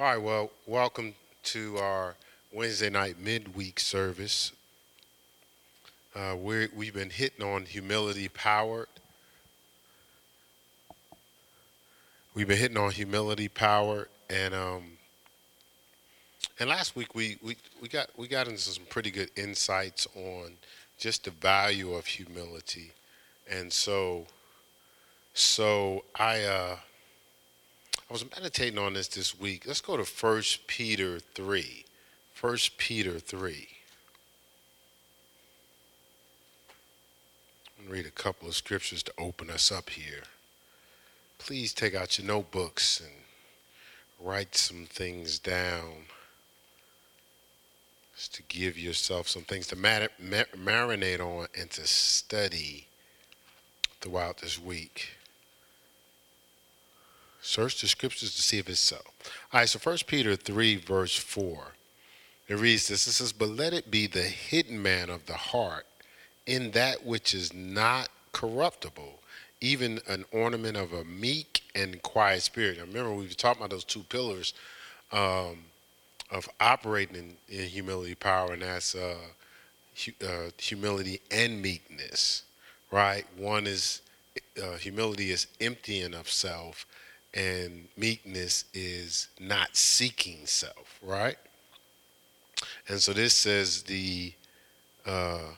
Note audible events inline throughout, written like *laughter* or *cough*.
All right, well, welcome to our Wednesday night midweek service. Uh, we we've been hitting on humility powered. We've been hitting on humility powered, and um, and last week we, we, we got we got into some pretty good insights on just the value of humility, and so so I. Uh, I was meditating on this this week. Let's go to 1 Peter 3. 1 Peter 3. I'm going to read a couple of scriptures to open us up here. Please take out your notebooks and write some things down. Just to give yourself some things to marinate on and to study throughout this week. Search the scriptures to see if it's so. All right, so 1 Peter 3, verse 4. It reads this It says, But let it be the hidden man of the heart in that which is not corruptible, even an ornament of a meek and quiet spirit. Now, remember, we have talked about those two pillars um, of operating in, in, humility power, and that's uh, uh, humility and meekness, right? One is uh, humility is emptying of self, and meekness is not seeking self, right? And so this says the uh,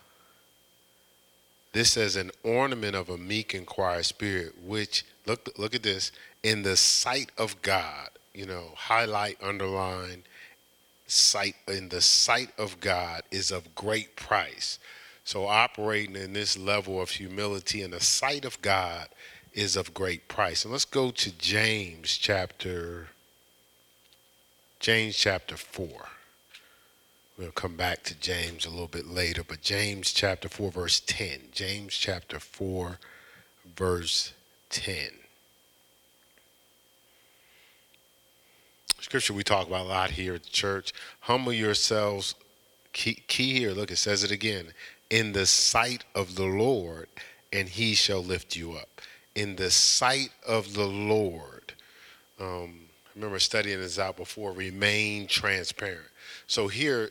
this says an ornament of a meek and quiet spirit, which look look at this in the sight of God. You know, highlight, underline, sight in the sight of God is of great price. So operating in this level of humility in the sight of God is of great price. And let's go to James chapter James chapter 4. We'll come back to James a little bit later, but James chapter 4 verse 10. James chapter 4 verse 10. Scripture we talk about a lot here at the church. Humble yourselves. Key, key here, look, it says it again. In the sight of the Lord, and he shall lift you up in the sight of the Lord. Um, I remember studying this out before. Remain transparent. So here,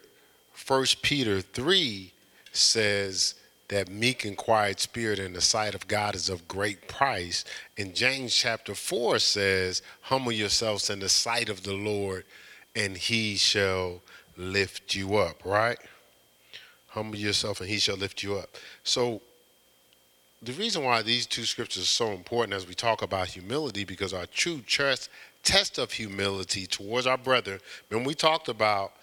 First Peter three says that meek and quiet spirit in the sight of God is of great price. And James chapter 4 says, Humble yourselves in the sight of the Lord, and he shall lift you up, right? Humble yourself, and he shall lift you up. So the reason why these two scriptures are so important as we talk about humility, because our true test, test of humility towards our brother, when we talked about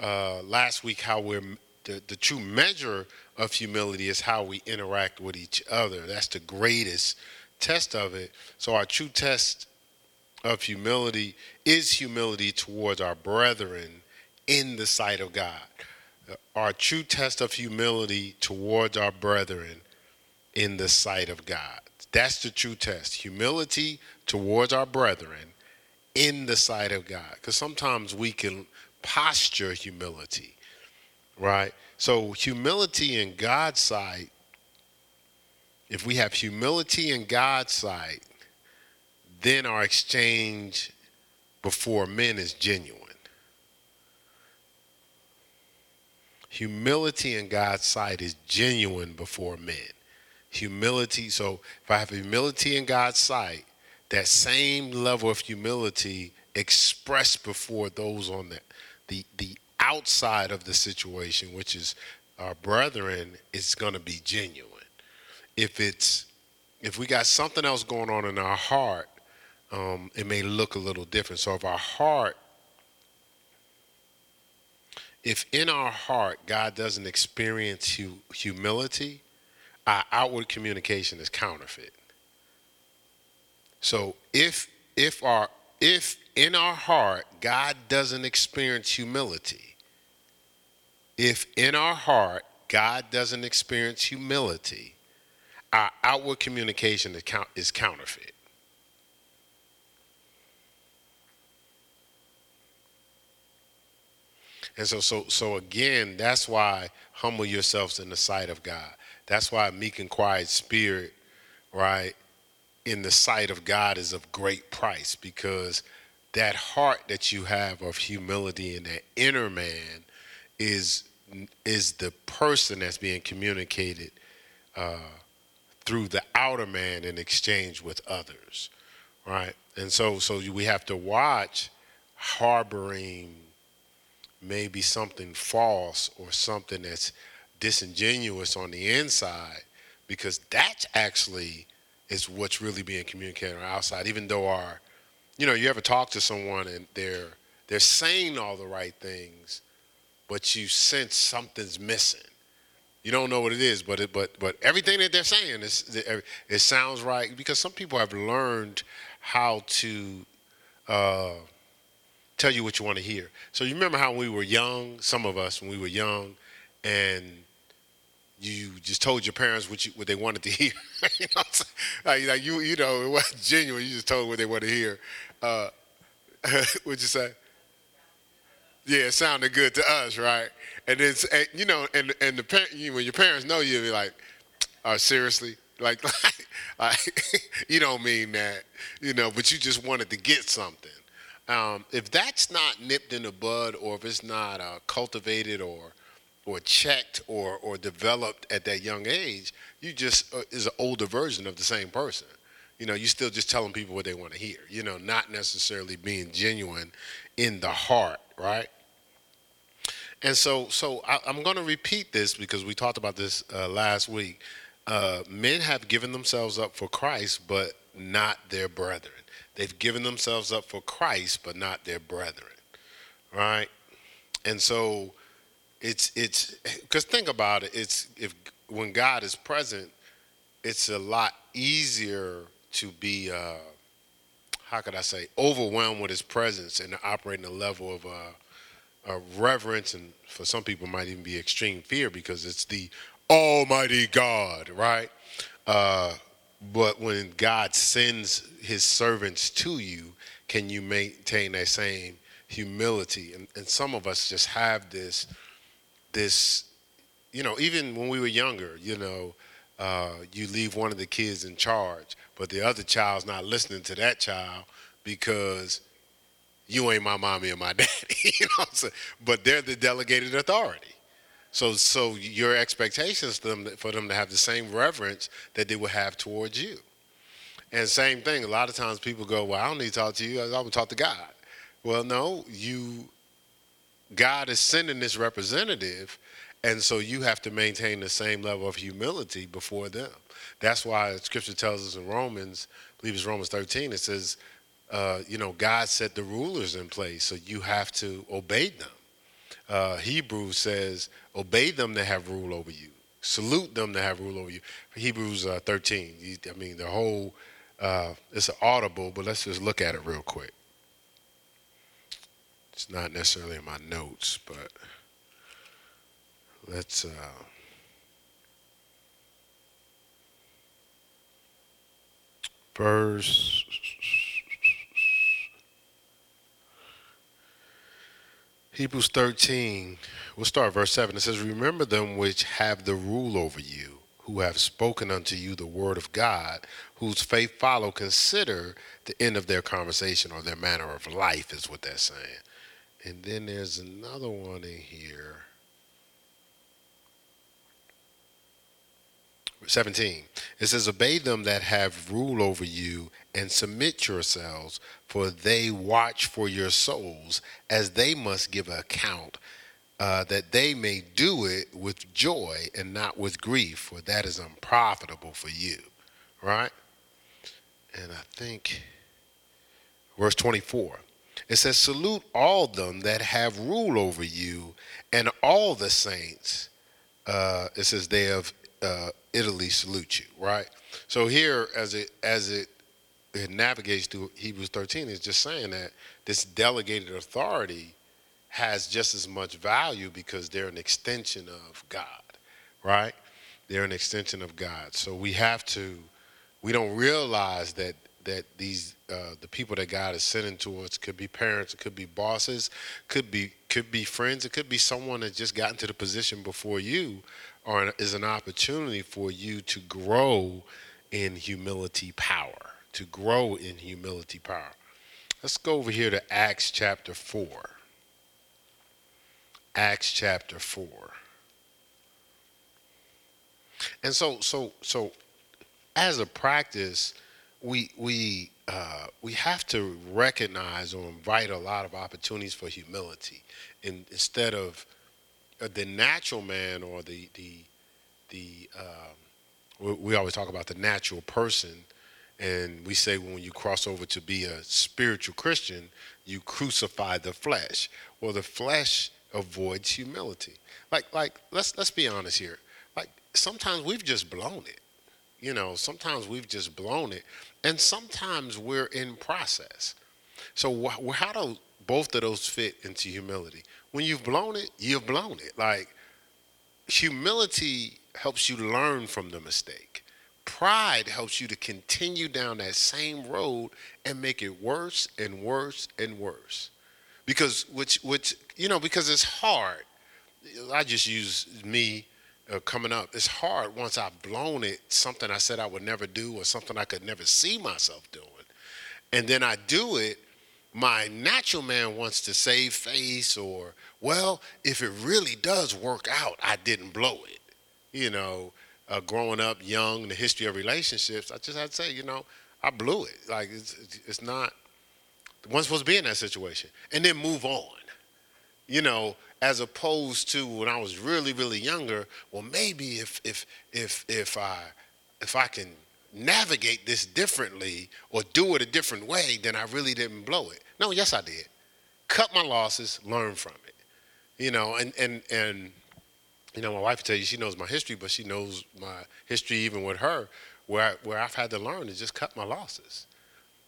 uh, last week how we're the, the true measure of humility is how we interact with each other. That's the greatest test of it. So our true test of humility is humility towards our brethren in the sight of God. Our true test of humility towards our brethren in the sight of God. That's the true test. Humility towards our brethren in the sight of God. Because sometimes we can posture humility, right? So, humility in God's sight, if we have humility in God's sight, then our exchange before men is genuine. Humility in God's sight is genuine before men humility. So if I have humility in God's sight, that same level of humility expressed before those on the, the, the outside of the situation, which is our brethren, is going to be genuine. If it's if we got something else going on in our heart, um, it may look a little different. So if our heart, if in our heart God doesn't experience humility, our outward communication is counterfeit. So if if our if in our heart God doesn't experience humility, if in our heart God doesn't experience humility, our outward communication is, counterfeit. And so, so, so again, that's why humble yourselves in the sight of God. That's why a meek and quiet spirit, right, in the sight of God is of great price because that heart that you have of humility and that inner man is is the person that's being communicated uh, through the outer man in exchange with others, right? And so, so we have to watch harboring maybe something false or something that's disingenuous on the inside, because that actually is what's really being communicated on the outside. Even though our, you know, you ever talk to someone and they're they're saying all the right things, but you sense something's missing. You don't know what it is, but it, but but everything that they're saying is it sounds right because some people have learned how to uh, tell you what you want to hear. So you remember how we were young, some of us when we were young, and you just told your parents what you what they wanted to hear. *laughs* you know, like, you you know it wasn't genuine. You just told what they wanted to hear. Uh, *laughs* what'd you say? Yeah, it sounded good to us, right? And and, you know, and and the parent, you, when your parents know you, be like, "Oh, seriously." Like, *laughs* like, like you don't mean that, you know, but you just wanted to get something. Um, if that's not nipped in the bud, or if it's not uh, cultivated or or checked or or developed at that young age, you just uh, is an older version of the same person. You know, you still just telling people what they want to hear. You know, not necessarily being genuine in the heart, right? And so, so I, am going to repeat this because we talked about this uh, last week. Uh, men have given themselves up for Christ, but not their brethren. They've given themselves up for Christ, but not their brethren, right? And so, it's it's because think about it. It's if when God is present, it's a lot easier to be. Uh, how could I say overwhelmed with His presence and operating a level of uh, reverence, and for some people might even be extreme fear because it's the Almighty God, right? Uh, but when God sends His servants to you, can you maintain that same humility? And, and some of us just have this, this, you know, even when we were younger, you know, uh, you leave one of the kids in charge, but the other child's not listening to that child because you ain't my mommy or my *laughs* daddy. you know But they're the delegated authority. So, so your expectations for them, for them to have the same reverence that they would have towards you. And same thing, a lot of times people go, well, I don't need to talk to you. I'm to talk to God. Well, no, you, God is sending this representative, and so you have to maintain the same level of humility before them. That's why Scripture tells us in Romans, I believe it's Romans 13, it says, uh, you know, God set the rulers in place, so you have to obey them. Uh, Hebrews says, obey them that have rule over you. Salute them that have rule over you. Hebrews uh, 13. I mean, the whole, uh, it's audible, but let's just look at it real quick. It's not necessarily in my notes, but let's. Uh, verse Hebrews 13, we'll start verse 7. It says, Remember them which have the rule over you, who have spoken unto you the word of God, whose faith follow. Consider the end of their conversation or their manner of life, is what they're saying. And then there's another one in here. 17. It says, Obey them that have rule over you and submit yourselves, for they watch for your souls, as they must give account, uh, that they may do it with joy and not with grief, for that is unprofitable for you. Right? And I think, verse 24. It says, Salute all them that have rule over you and all the saints. Uh, it says, They have uh, Italy salute you, right? So here, as it as it, it navigates through Hebrews 13, is just saying that this delegated authority has just as much value because they're an extension of God, right? They're an extension of God. So we have to, we don't realize that that these uh, the people that God is sending to us could be parents, it could be bosses, could be could be friends, it could be someone that just got into the position before you or is an opportunity for you to grow in humility power, to grow in humility power. Let's go over here to Acts chapter 4. Acts chapter 4. And so so so as a practice, we we uh, we have to recognize or invite a lot of opportunities for humility, in, instead of uh, the natural man or the the the um, we, we always talk about the natural person and we say when you cross over to be a spiritual Christian, you crucify the flesh. Well, the flesh avoids humility. Like, like let's let's be honest here. Like sometimes we've just blown it. You know, sometimes we've just blown it, and sometimes we're in process. So wh- how do both of those fit into humility? When you've blown it, you've blown it. Like humility helps you learn from the mistake Pride helps you to continue down that same road and make it worse and worse and worse. Because which which you know because it's hard. I just use me uh, coming up. It's hard once I've blown it, something I said I would never do or something I could never see myself doing. And then I do it, my natural man wants to save face or, well, if it really does work out, I didn't blow it. You know, uh, growing up young, the history of relationships, I just had to say, you know, I blew it. Like it's it's not one's supposed to be in that situation, and then move on. You know, as opposed to when I was really really younger. Well, maybe if if if if I if I can navigate this differently or do it a different way, then I really didn't blow it. No, yes I did. Cut my losses, learn from it. You know, and and and you know, my wife will tell you she knows my history, but she knows my history even with her, where I, where I've had to learn to just cut my losses,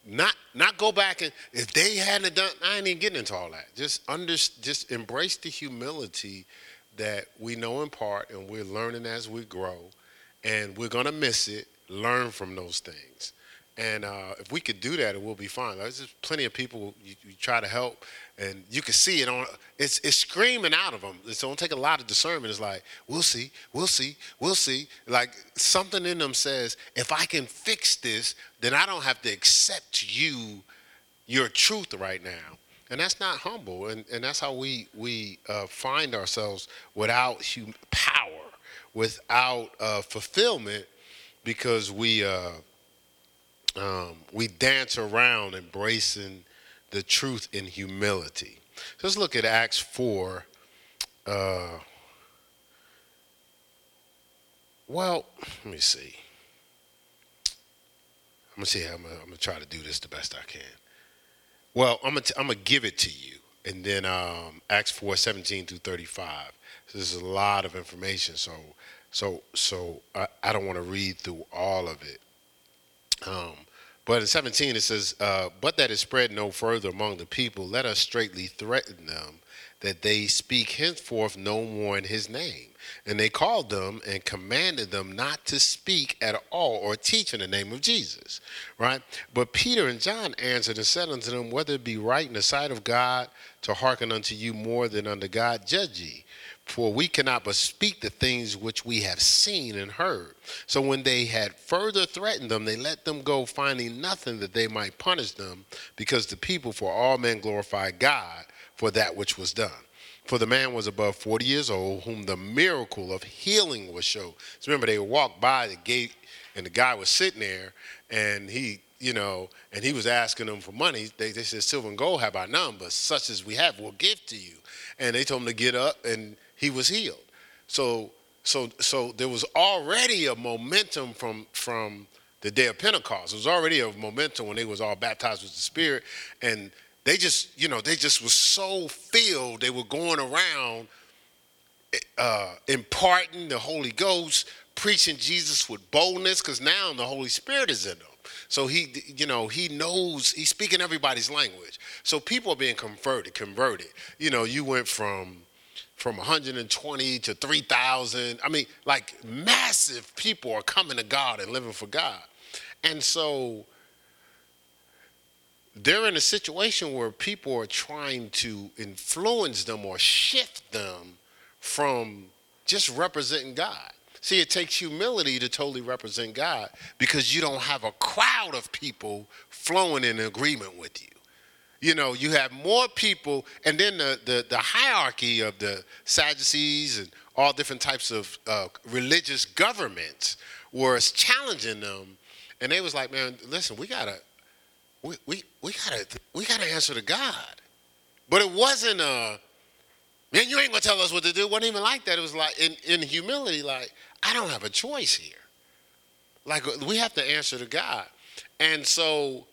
not not go back and if they hadn't done, I ain't even getting into all that. Just under, just embrace the humility that we know in part, and we're learning as we grow, and we're gonna miss it. Learn from those things, and uh, if we could do that, it will be fine. There's plenty of people you, you, try to help, and you can see it on. It's it's screaming out of them. it's don't take a lot of discernment. It's like we'll see, we'll see, we'll see. Like something in them says, if I can fix this, then I don't have to accept you, your truth right now. And that's not humble, and, and that's how we we uh, find ourselves without hum- power, without uh, fulfillment, because we. Uh, um, we dance around embracing the truth in humility. Let's look at Acts 4. Uh, well, let me see. I'm gonna see. I'm gonna, I'm gonna, try to do this the best I can. Well, I'm gonna I'm gonna give it to you, and then um, Acts 4, 17 through 35. So this is a lot of information, so so so I, I don't want to read through all of it. Um, but in 17 it says, uh, But that is spread no further among the people, let us straightly threaten them that they speak henceforth no more in his name. And they called them and commanded them not to speak at all or teach in the name of Jesus. Right? But Peter and John answered and said unto them, Whether it be right in the sight of God to hearken unto you more than unto God, judge ye. For we cannot but speak the things which we have seen and heard. So when they had further threatened them, they let them go, finding nothing that they might punish them, because the people, for all men, glorify God for that which was done. For the man was above 40 years old, whom the miracle of healing was showed. So remember, they walked by the gate, and the guy was sitting there, and he, you know, and he was asking them for money. They, they said, Silver and gold have I none, but such as we have, we'll give to you. And they told him to get up and he was healed. So so so there was already a momentum from from the day of Pentecost. It was already a momentum when they was all baptized with the Spirit, and they just you know they just was so filled they were going around uh, imparting the Holy Ghost, preaching Jesus with boldness, because now the Holy Spirit is in them. So he, you know, he knows he's speaking everybody's language. So people are being converted, converted. You know, you went from from 120 to 3,000. I mean, like massive people are coming to God and living for God. And so they're in a situation where people are trying to influence them or shift them from just representing God. See, it takes humility to totally represent God because you don't have a crowd of people flowing in agreement with you. You know, you have more people, and then the, the, the hierarchy of the Sadducees and all different types of uh, religious governments was challenging them, and they was like, man, listen, we gotta, we, we, we gotta, we gotta answer to God. But it wasn't a, man, you ain't gonna tell us what to do. It wasn't even like that. It was like in, in humility, like, I don't have a choice here. Like we have to answer to God. And so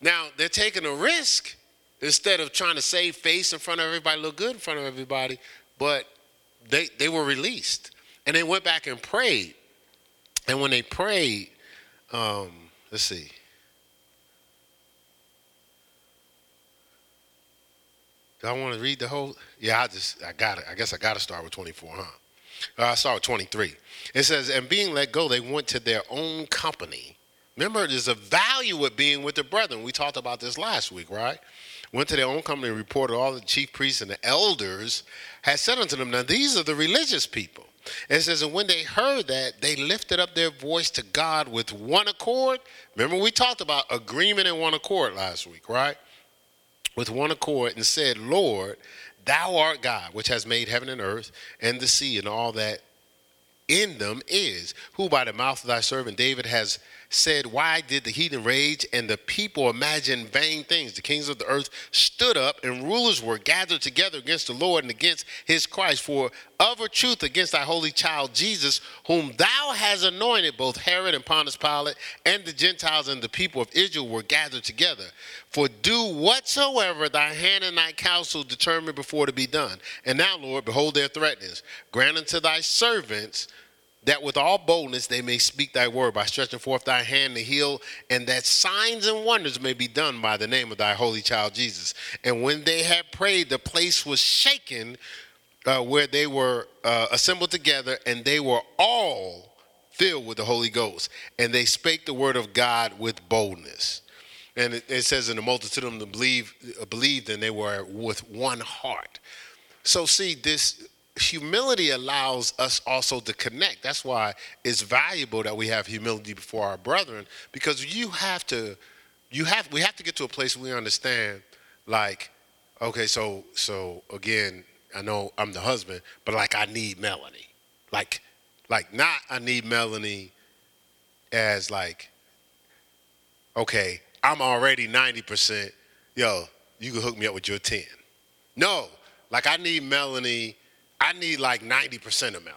now they're taking a risk instead of trying to save face in front of everybody, look good in front of everybody, but they, they were released. And they went back and prayed. And when they prayed, um, let's see. Do I want to read the whole? Yeah, I just I got it. I guess I got to start with 24, huh? Uh, I start with 23. It says, and being let go, they went to their own company. Remember, there's a value of being with the brethren. We talked about this last week, right? Went to their own company and reported all the chief priests and the elders had said unto them, Now these are the religious people. It says, and when they heard that, they lifted up their voice to God with one accord. Remember, we talked about agreement and one accord last week, right? With one accord and said, Lord, thou art God, which has made heaven and earth and the sea and all that in them is, who by the mouth of thy servant David has said, Why did the heathen rage and the people imagine vain things? The kings of the earth stood up, and rulers were gathered together against the Lord and against his Christ. For of a truth, against thy holy child Jesus, whom thou hast anointed, both Herod and Pontius Pilate, and the Gentiles and the people of Israel were gathered together. For do whatsoever thy hand and thy counsel determined before to be done. And now, Lord, behold their threatenings. Grant unto thy servants that with all boldness they may speak thy word by stretching forth thy hand to heal, and that signs and wonders may be done by the name of thy holy child Jesus. And when they had prayed, the place was shaken uh, where they were uh, assembled together, and they were all filled with the Holy Ghost, and they spake the word of God with boldness. And it, it says, in the multitude of them believed, believed, and they were with one heart. So, see, this humility allows us also to connect. That's why it's valuable that we have humility before our brethren because you have to you have we have to get to a place where we understand like okay so so again I know I'm the husband but like I need Melanie. Like like not I need Melanie as like okay, I'm already 90%, yo, you can hook me up with your 10. No, like I need Melanie I need like 90% of Melanie.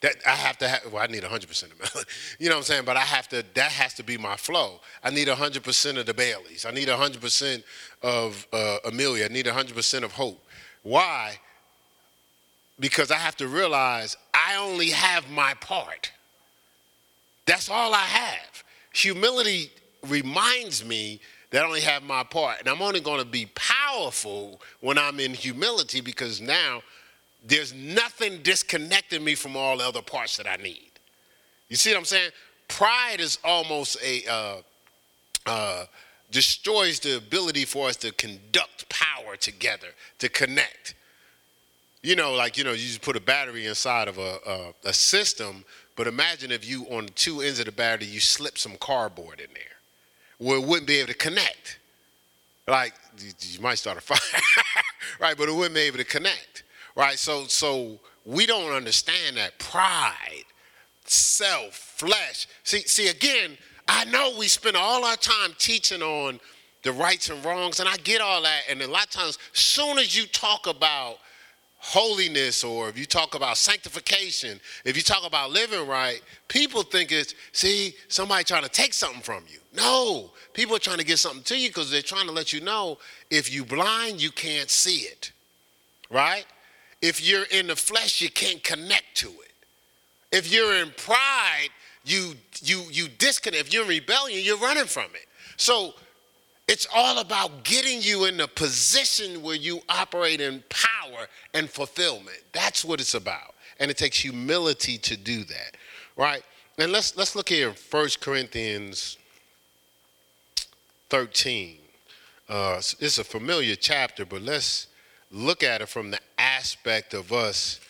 That I have to have, well, I need 100% of Melanie. *laughs* You know what I'm saying? But I have to, that has to be my flow. I need 100% of the Baileys. I need 100% of uh, Amelia. I need 100% of Hope. Why? Because I have to realize I only have my part. That's all I have. Humility reminds me that I only have my part. And I'm only going to be powerful when I'm in humility because now there's nothing disconnecting me from all the other parts that I need. You see what I'm saying? Pride is almost a uh, uh, destroys the ability for us to conduct power together, to connect. You know, like you know, you just put a battery inside of a, a, a system, but imagine if you on the two ends of the battery you slip some cardboard in there, where it wouldn't be able to connect. Like you might start a fire, *laughs* right? But it wouldn't be able to connect right? So, so we don't understand that pride, self, flesh. See, see, again, I know we spend all our time teaching on the rights and wrongs, and I get all that. And a lot of times, soon as you talk about holiness or if you talk about sanctification, if you talk about living right, people think it's, see, somebody trying to take something from you. No, people are trying to get something to you because they're trying to let you know if you blind, you can't see it, right? If you're in the flesh, you can't connect to it. If you're in pride, you you you disconnect. If you're in rebellion, you're running from it. So it's all about getting you in a position where you operate in power and fulfillment. That's what it's about. And it takes humility to do that. Right? And let's let's look here 1 Corinthians 13. Uh, it's a familiar chapter, but let's look at it from the aspect of us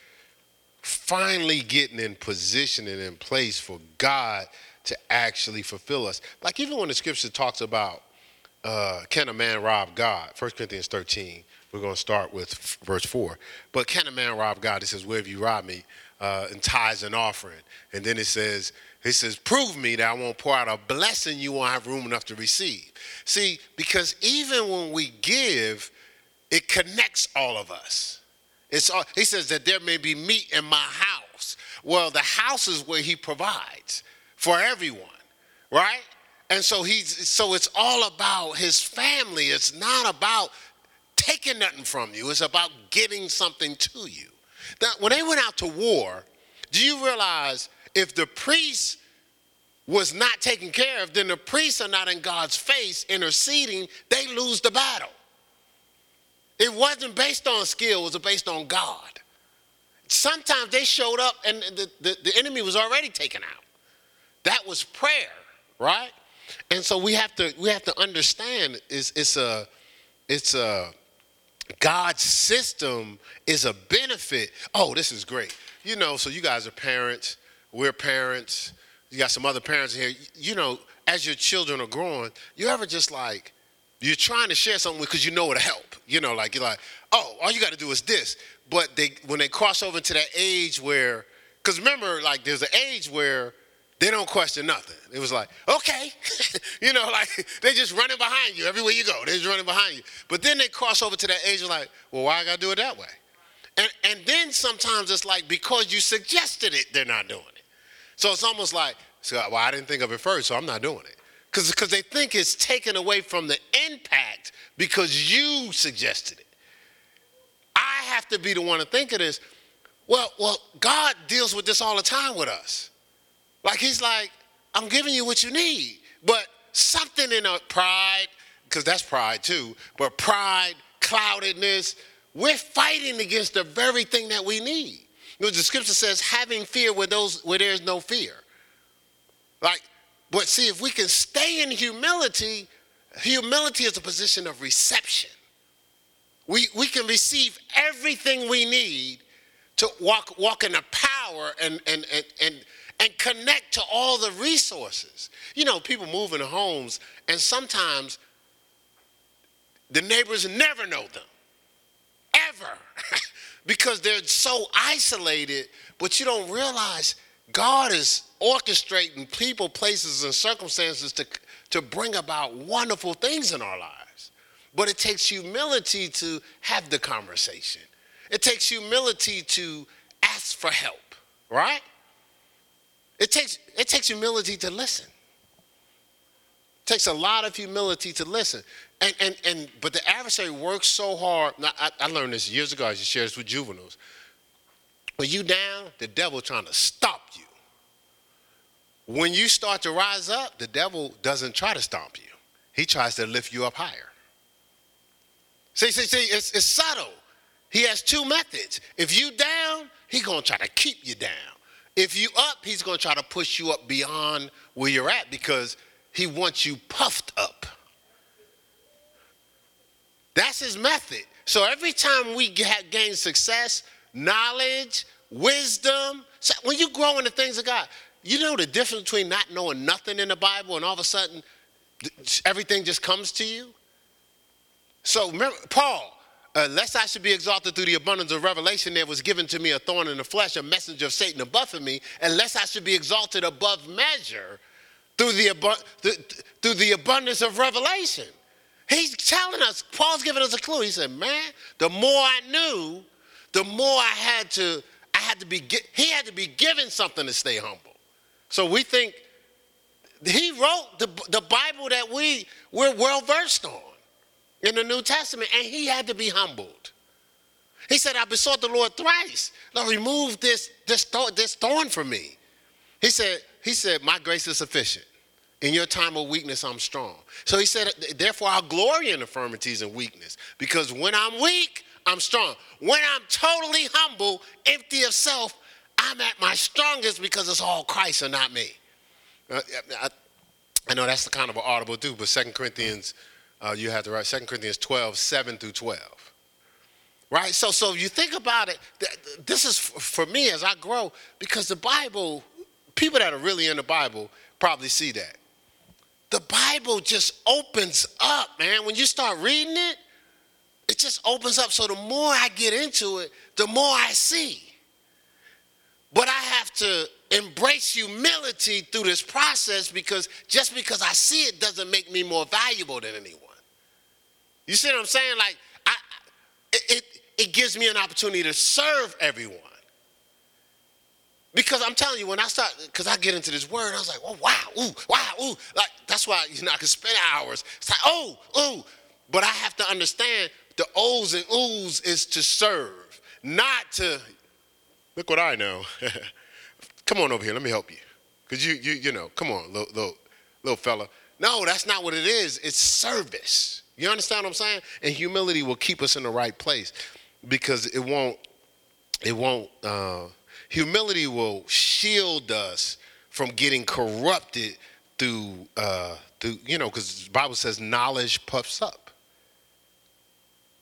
finally getting in position and in place for God to actually fulfill us. Like even when the scripture talks about uh, can a man rob God? 1 Corinthians 13. We're going to start with f- verse 4. But can a man rob God? It says, Where have you robbed me? Uh, in tithes and offering. And then it says, it says, prove me that I won't pour out a blessing you won't have room enough to receive. See, because even when we give, it connects all of us. It's all, he says that there may be meat in my house. Well, the house is where he provides for everyone, right? And so he's so it's all about his family. It's not about taking nothing from you. It's about getting something to you. When they went out to war, do you realize if the priest was not taken care of, then the priests are not in God's face interceding, they lose the battle. It wasn't based on skill, it was based on God. Sometimes they showed up and the, the, the enemy was already taken out. That was prayer, right? And so we have to we have to understand is it's a it's a God's system is a benefit. Oh, this is great. You know, so you guys are parents, we're parents, you got some other parents here. You know, as your children are growing, you ever just like, you're trying to share something because you know it'll help. You know, like you're like, oh, all you got to do is this. But they when they cross over to that age where, because remember, like there's an age where they don't question nothing. It was like, okay, *laughs* you know, like they just running behind you everywhere you go. They're just running behind you. But then they cross over to that age, like, well, why I gotta do it that way? And and then sometimes it's like because you suggested it, they're not doing it. So it's almost like, so, well, I didn't think of it first, so I'm not doing it. Because they think it's taken away from the impact because you suggested it. I have to be the one to think of this. Well, well, God deals with this all the time with us. Like he's like, I'm giving you what you need. But something in a pride, because that's pride too, but pride, cloudedness, we're fighting against the very thing that we need. You know, the scripture says, having fear where those where there's no fear. Like, but see, if we can stay in humility, humility is a position of reception. We, we can receive everything we need to walk, walk in the power and, and, and, and and connect to all the resources. You know, people move into homes, and sometimes the neighbors never know them, ever, *laughs* because they're so isolated, but you don't realize God is orchestrating people, places, and circumstances to, to bring about wonderful things in our lives. But it takes humility to have the conversation. It takes humility to ask for help, right? It takes, it takes humility to listen. It takes a lot of humility to listen. And, and, and, but the adversary works so hard. Now, I, I learned this years ago. I used share this with juveniles. When you down, the devil trying to stop you. When you start to rise up, the devil doesn't try to stomp you. He tries to lift you up higher. See, see, see, it's, it's subtle. He has two methods. If you down, he gonna try to keep you down. If you up, he's to try to push you up beyond where you're at because he wants you puffed up. That's his method. So every time we gain success, knowledge, wisdom, so when you grow in the things of God, you know the difference between not knowing nothing in the Bible and all of a sudden everything just comes to you? So remember, Paul, uh, Unless I should be exalted through the abundance of revelation, there was given to me a thorn in the flesh, a messenger of Satan above me. Unless I should be exalted above measure through the, through the abundance of revelation. He's telling us, Paul's giving us a clue. He said, Man, the more I knew, the more I had to, I had to be, he had to be given something to stay humble. So we think he wrote the, the Bible that we, we're well versed on in the New Testament, and he had to be humbled. He said, I besought the Lord thrice. Lord, remove this, this, thorn, this thorn from me. He said, he said, My grace is sufficient. In your time of weakness, I'm strong. So he said, Therefore, I'll glory in infirmities and weakness, because when I'm weak, I'm strong. When I'm totally humble, empty of self, I'm at my strongest because it's all Christ and not me. Uh, I, know that's the kind of an audible do, but Second Corinthians uh, you have to write 2 Corinthians 12, 7 through 12. Right? So, so you think about it, this is for me as I grow, because the Bible, people that are really in the Bible probably see that. the Bible just opens up, man. When you start reading it, it just opens up. So the more I get into it, the more I see. But I have to embrace humility through this process because just because I see it doesn't make me more valuable than anyone. You see what I'm saying? Like, I, it, it, gives me an opportunity to serve everyone. Because I'm telling you, when I start, because I get into this word, I was like, oh, wow, ooh, wow, ooh. Like, that's why, you know, I can spend hours. It's like, oh, ooh. But I have to understand the O's and oohs is to serve, not to, look what I know. *laughs* come on over here, let me help you. Because you, you, you know, come on, little, little, little fella. No, that's not what it is. It's service. You understand what I'm saying? And humility will keep us in the right place because it won't, it won't, uh, humility will shield us from getting corrupted through, uh, through you know, because the Bible says knowledge puffs up.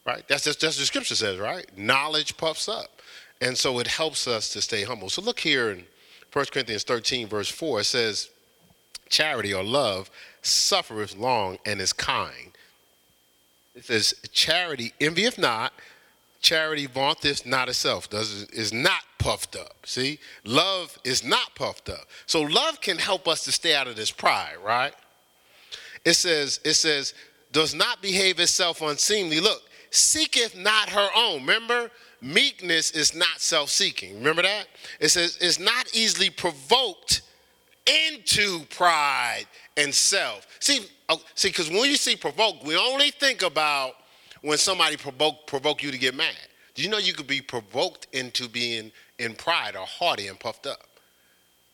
Right? That's just that's what the scripture says, right? Knowledge puffs up. And so it helps us to stay humble. So look here in 1 Corinthians 13, verse 4, it says, Charity or love suffereth long and is kind. It says, Charity envieth not, charity vaunteth not itself, does is not puffed up. See? Love is not puffed up. So love can help us to stay out of this pride, right? It says, it says, does not behave itself unseemly. Look, seeketh not her own. Remember? Meekness is not self-seeking. Remember that? It says it's not easily provoked into pride and self. See, oh, see, because when you see provoke, we only think about when somebody provoke provoke you to get mad. Do you know you could be provoked into being in pride or haughty and puffed up?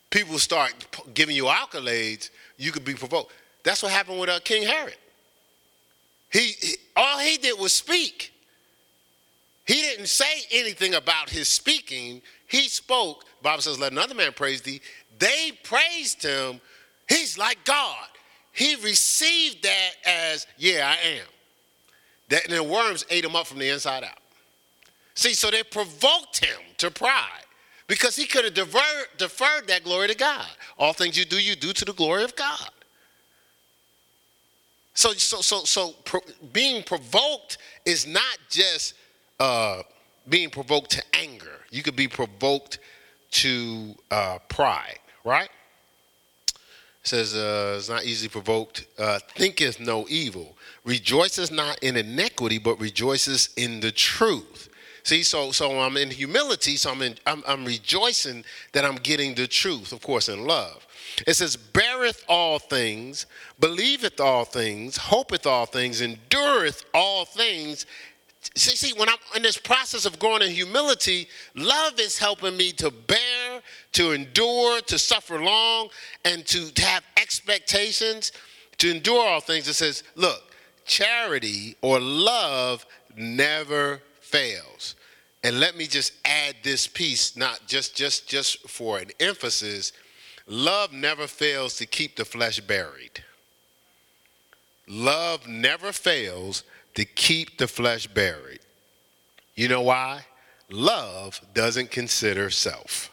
People start giving you accolades, you could be provoked. That's what happened with uh, King Herod. He, he all he did was speak. He didn't say anything about his speaking. He spoke. Bible says, "Let another man praise thee." They praised him. He's like God. He received that as, "Yeah, I am." That and the worms ate him up from the inside out. See, so they provoked him to pride because he could have deferred, deferred that glory to God. All things you do, you do to the glory of God. So, so, so, so pro, being provoked is not just uh, being provoked to anger. You could be provoked to uh, pride, right? It says, uh, it's not easily provoked, uh, thinketh no evil, rejoices not in iniquity, but rejoices in the truth. See, so so I'm in humility, so I'm in, I'm, I'm rejoicing that I'm getting the truth, of course, in love. It says, beareth all things, believeth all things, hopeth all things, endureth all things. See, see, when I'm in this process of growing in humility, love is helping me to bear, to endure, to suffer long, and to, to have expectations, to endure all things. It says, look, charity or love never fails. And let me just add this piece, not just just just for an emphasis. Love never fails to keep the flesh buried. Love never fails to keep the flesh buried. You know why? Love doesn't consider self.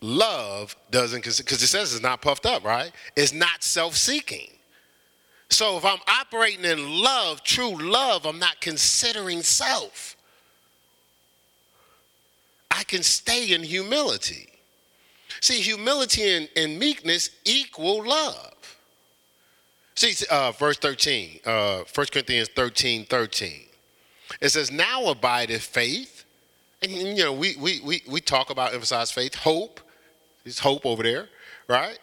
Love doesn't consider, because it says it's not puffed up, right? It's not self seeking. So if I'm operating in love, true love, I'm not considering self. I can stay in humility. See, humility and, and meekness equal love. See, uh, verse 13, uh, 1 Corinthians 13, 13. It says, Now abideth faith. And, you know, we, we, we, we talk about, emphasize faith, hope. There's hope over there, right?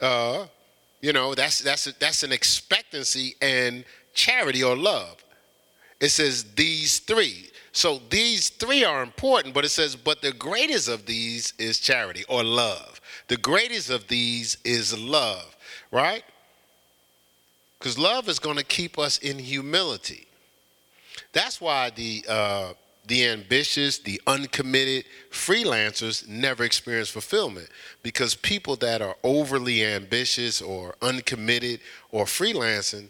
Uh, you know, that's, that's, that's an expectancy and charity or love. It says these three. So these three are important, but it says, but the greatest of these is charity or love. The greatest of these is love, right? Because love is going to keep us in humility. That's why the uh, the ambitious, the uncommitted freelancers never experience fulfillment because people that are overly ambitious or uncommitted or freelancing,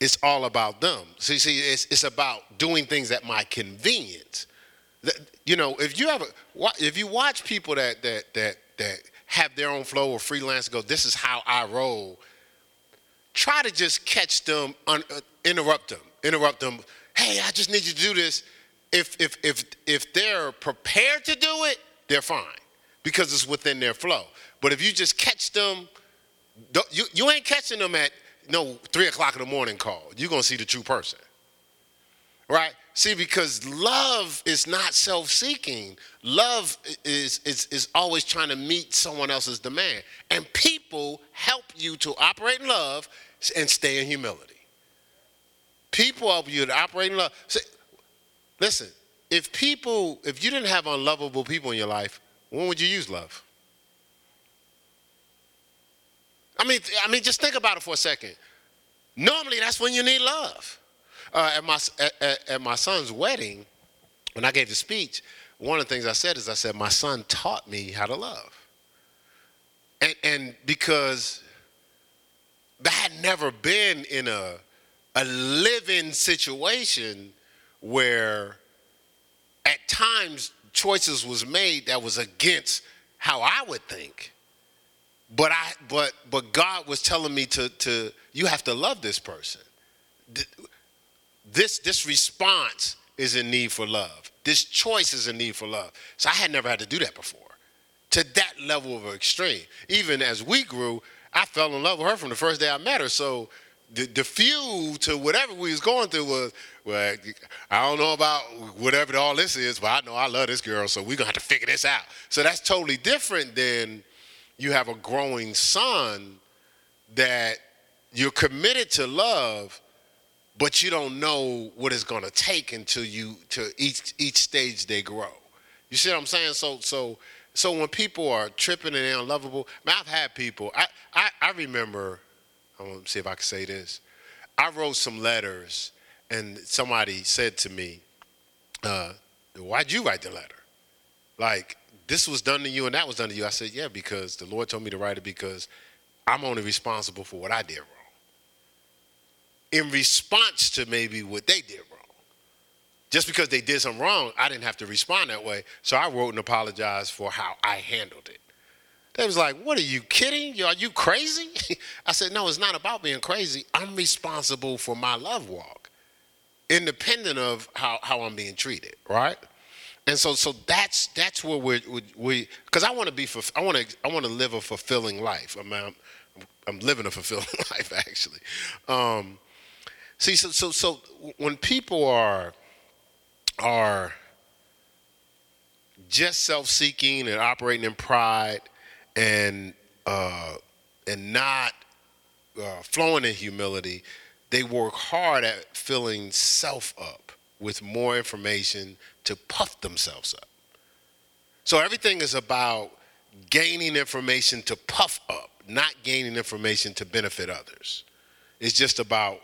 it's all about them. See, see, it's, it's about doing things at my convenience. You know, if you have a, if you watch people that that that that have their own flow or freelance, go, this is how I roll try to just catch them, un, uh, interrupt them, interrupt them. Hey, I just need you to do this. If if if if they're prepared to do it, they're fine because it's within their flow. But if you just catch them, you you ain't catching them at no three o'clock in the morning call. You're gonna see the true person, right? See, because love is not self-seeking. Love is, is, is always trying to meet someone else's demand. And people help you to operate in love and stay in humility. People help you to operate in love. See, listen, if people, if you didn't have unlovable people in your life, when would you use love? I mean, I mean, just think about it for a second. Normally, that's when you need love uh, at my at, at, my son's wedding, when I gave the speech, one of the things I said is I said my son taught me how to love, and and because I had never been in a a living situation where at times choices was made that was against how I would think. But I but but God was telling me to to you have to love this person this, this response is in need for love. This choice is in need for love. So I had never had to do that before to that level of extreme. Even as we grew, I fell in love with her from the first day I met her. So the, the fuel to whatever we was going through was, well, I don't know about whatever all this is, but I know I love this girl, so we're gonna have to figure this out. So that's totally different than you have a growing son that you're committed to love, but you don't know what it's to take until you to each each stage they grow. You see what I'm saying? So so so when people are tripping and they're unlovable, man, I've had people. I I, I remember. I'm gonna see if I can say this. I wrote some letters, and somebody said to me, uh, "Why'd you write the letter? Like this was done to you and that was done to you." I said, "Yeah, because the Lord told me to write it because I'm only responsible for what I did wrong." in response to maybe what they did wrong. Just because they did something wrong, I didn't have to respond that way. So I wrote and apologized for how I handled it. They was like, "What are you kidding? Are you crazy?" *laughs* I said, "No, it's not about being crazy. I'm responsible for my love walk, independent of how, how I'm being treated, right?" And so, so that's that's where we we because I want to be I want to I want to live a fulfilling life. I mean, I'm, I'm living a fulfilling *laughs* life actually. Um, See, so so so when people are are just self-seeking and operating in pride and uh, and not uh, flowing in humility, they work hard at filling self up with more information to puff themselves up. So everything is about gaining information to puff up, not gaining information to benefit others. It's just about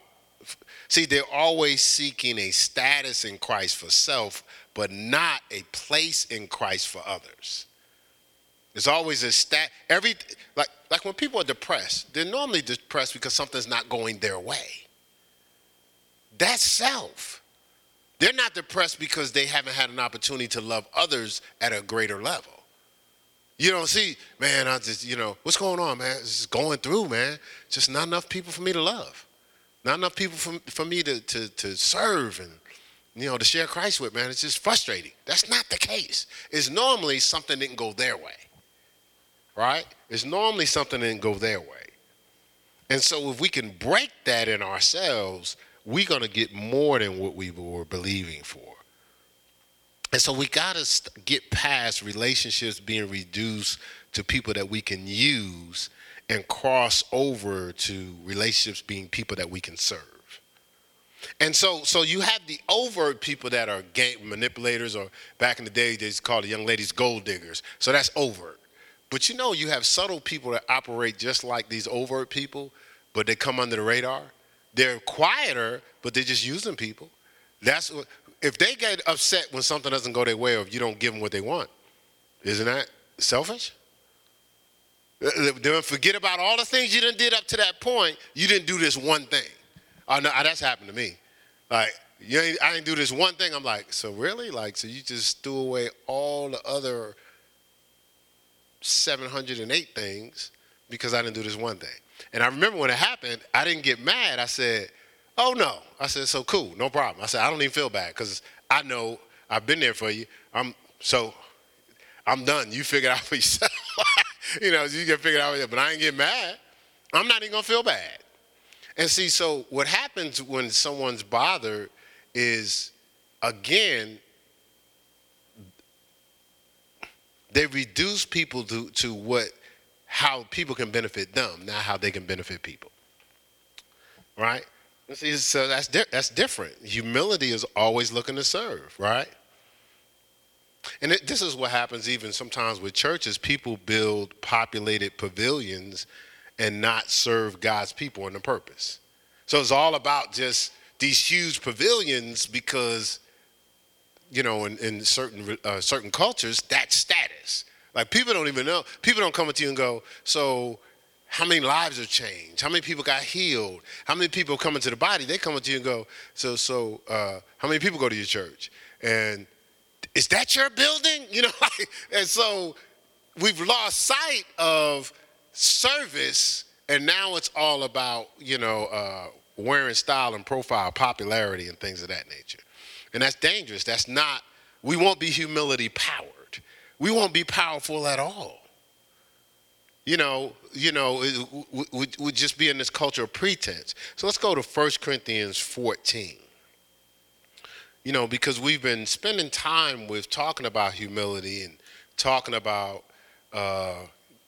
See, they're always seeking a status in Christ for self, but not a place in Christ for others. There's always a stat. Every like like when people are depressed, they're normally depressed because something's not going their way. That's self. They're not depressed because they haven't had an opportunity to love others at a greater level. You don't see, man, I just, you know, what's going on, man? It's just going through, man. Just not enough people for me to love. Not enough people for, for me to, to, to serve and, you know, to share Christ with, man. It's just frustrating. That's not the case. It's normally something didn't go their way, right? It's normally something didn't go their way. And so if we can break that in ourselves, we're going to get more than what we were believing for. And so we got to get past relationships being reduced to people that we can use and cross over to relationships being people that we can serve. And so, so you have the overt people that are game manipulators, or back in the day, they called the young ladies gold diggers. So that's overt. But you know, you have subtle people that operate just like these overt people, but they come under the radar. They're quieter, but they're just using people. That's what, if they get upset when something doesn't go their way, or if you don't give them what they want, isn't that selfish? Then forget about all the things you done did up to that point. You didn't do this one thing. Oh, no, that's happened to me. Like, you ain't, I didn't do this one thing. I'm like, so really? Like, so you just threw away all the other 708 things because I didn't do this one thing. And I remember when it happened, I didn't get mad. I said, "Oh no." I said, "So cool, no problem." I said, "I don't even feel bad because I know I've been there for you. I'm so I'm done. You figure it out for *laughs* yourself. you know, you can figure it out. But I ain't get mad. I'm not even gonna feel bad. And see, so what happens when someone's bothered is, again, they reduce people to, to what how people can benefit them, not how they can benefit people. Right? See, so that's di- that's different. Humility is always looking to serve, right? And it, this is what happens even sometimes with churches. People build populated pavilions and not serve God's people in the purpose. So it's all about just these huge pavilions because, you know, in, in certain uh, certain cultures, that's status. Like people don't even know. People don't come up to you and go, so how many lives have changed? How many people got healed? How many people come into the body? They come up to you and go, so so uh, how many people go to your church? And is that your building? *laughs* You know, and so we've lost sight of service, and now it's all about you know uh, wearing style and profile, popularity, and things of that nature. And that's dangerous. That's not. We won't be humility powered. We won't be powerful at all. You know, you know, we would just be in this culture of pretense. So let's go to 1 Corinthians 14 you know, because we've been spending time with talking about humility and talking about uh,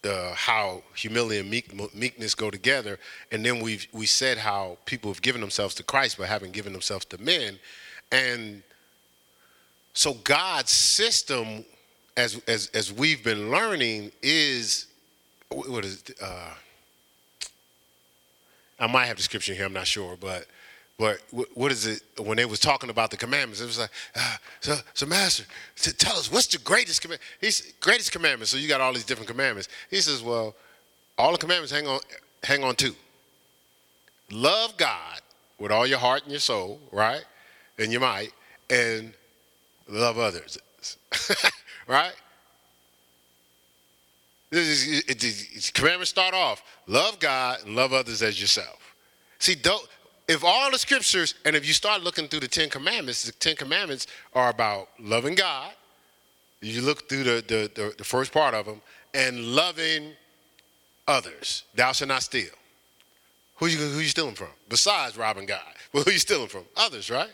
the how humility and meek, meekness go together, and then we've we said how people have given themselves to Christ but haven't given themselves to men, and so God's system, as as as we've been learning, is what is uh, I might have description here. I'm not sure, but but what is it when they was talking about the commandments? It was like, uh, so, so master, tell us what's the greatest commandment? He's greatest commandment. So you got all these different commandments. He says, well, all the commandments hang on, hang on to. Love God with all your heart and your soul, right, and you might, and love others, *laughs* right? This is, it, commandments start off: love God and love others as yourself. See, don't if all the scriptures, and if you start looking through the Ten Commandments, the Ten Commandments are about loving God. You look through the, the, the, the first part of them, and loving others. Thou shalt not steal. Who you, who you stealing from? Besides robbing God. *laughs* Well, who you stealing from? Others, right?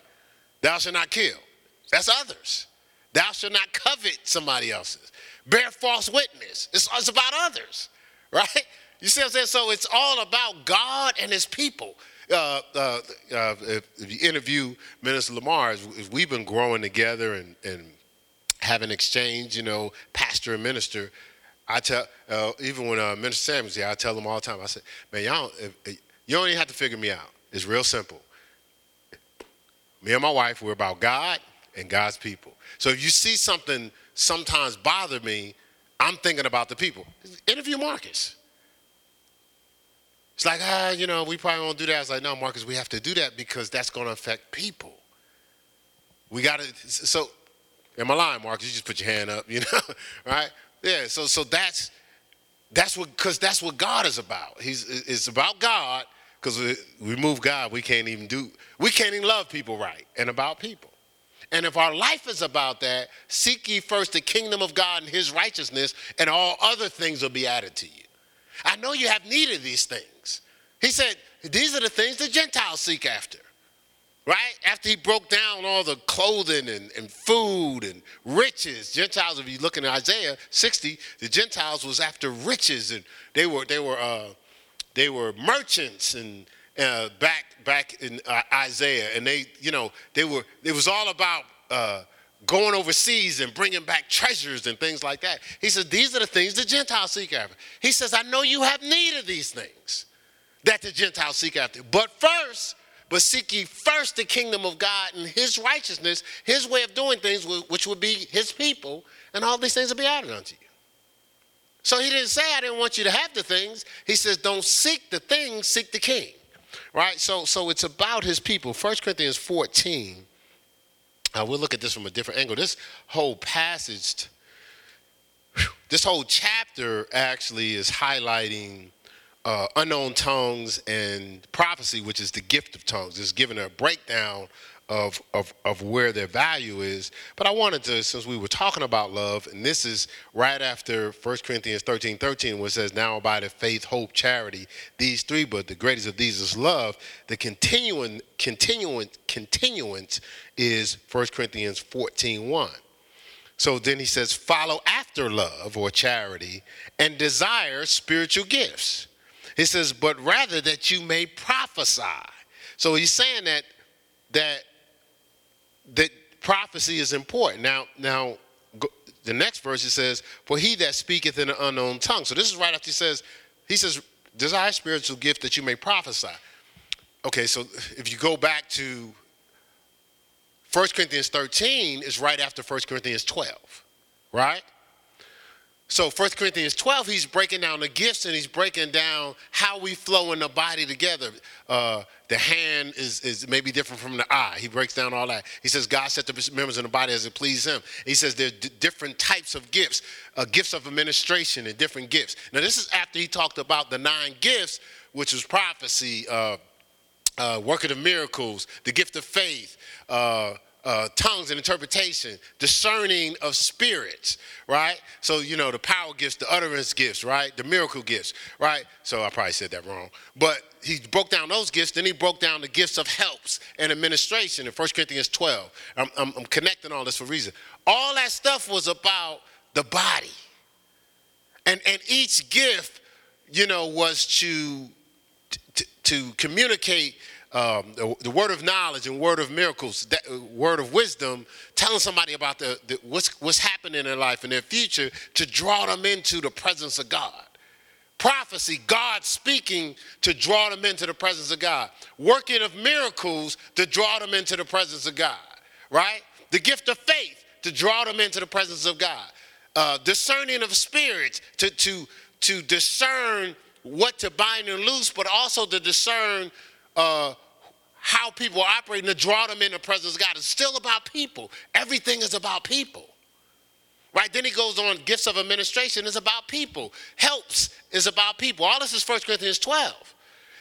Thou shalt not kill. That's others. Thou shalt not covet somebody else's. Bear false witness. It's, it's about others, *laughs* right? You see what I'm saying? So it's all about God and his people uh, uh, uh, if, if, you interview Minister Lamar, if we've been growing together and, and having exchange, you know, pastor and minister, I tell, uh, even when uh, Minister Sam was here, I tell them all the time, I said, man, y'all, if, you don't even have to figure me out. It's real simple. Me and my wife, we're about God and God's people. So if you see something sometimes bother me, I'm thinking about the people. Interview Marcus. It's like, ah, you know, we probably won't do that. I was like, no, Marcus, we have to do that because that's going to affect people. We got to, so, am I lying, Marcus? You just put your hand up, you *laughs* know, right? Yeah, so so that's, that's what, because that's what God is about. He's, it's about God because we, we move God, we can't even do, we can't even love people right and about people. And if our life is about that, seek ye first the kingdom of God and his righteousness, and all other things will be added to you. I know you have need of these things. He said, These are the things the Gentiles seek after. Right? After he broke down all the clothing and, and food and riches, Gentiles, if you look in Isaiah 60, the Gentiles was after riches and they were they were uh, they were merchants and uh, back back in uh, Isaiah, and they you know they were it was all about uh, going overseas and bringing back treasures and things like that. He said, These are the things the Gentiles seek after. He says, I know you have need of these things that the Gentiles seek after. But first, but seek ye first the kingdom of God and his righteousness, his way of doing things, which would be his people, and all these things will be added unto you. So he didn't say, I didn't want you to have the things. He says, don't seek the things, seek the king. Right? So, so it's about his people. 1 Corinthians 14 uh, we'll look at this from a different angle. This whole passage, this whole chapter actually is highlighting uh, unknown tongues and prophecy, which is the gift of tongues. It's giving a breakdown of, of, of where their value is. But I wanted to, since we were talking about love, and this is right after 1 Corinthians 13 13, where it says, Now abideth faith, hope, charity, these three, but the greatest of these is love. The continuing, continuing, continuance is 1 Corinthians 14 1. So then he says, follow after love or charity and desire spiritual gifts. He says, but rather that you may prophesy. So he's saying that that that prophecy is important. Now, now go, the next verse it says, "For he that speaketh in an unknown tongue." So this is right after he says, he says, "Desire spiritual gift that you may prophesy." Okay, so if you go back to 1 Corinthians 13 is right after 1 Corinthians 12, right? So 1 Corinthians 12, he's breaking down the gifts and he's breaking down how we flow in the body together. Uh, the hand is, is maybe different from the eye. He breaks down all that. He says God set the members in the body as it pleases him. He says there's d- different types of gifts, uh, gifts of administration and different gifts. Now this is after he talked about the nine gifts, which was prophecy, uh, uh working of miracles, the gift of faith, uh, tongues and interpretation, discerning of spirits, right? So, you know, the power gifts, the utterance gifts, right? The miracle gifts, right? So I probably said that wrong. But he broke down those gifts, then he broke down the gifts of helps and administration in 1 Corinthians 12. I'm, I'm, I'm connecting all this for a reason. All that stuff was about the body. And, and each gift, you know, was to, to, to communicate um, the, the, word of knowledge and word of miracles, that, uh, word of wisdom, telling somebody about the, the, what's, what's happening in their life and their future to draw them into the presence of God. Prophecy, God speaking to draw them into the presence of God. Working of miracles to draw them into the presence of God, right? The gift of faith to draw them into the presence of God. Uh, discerning of spirits to, to, to discern what to bind and loose, but also to discern uh, how people are operating to draw them in the presence of God. It's still about people. Everything is about people. Right? Then he goes on, gifts of administration is about people. Helps is about people. All this is 1 Corinthians 12.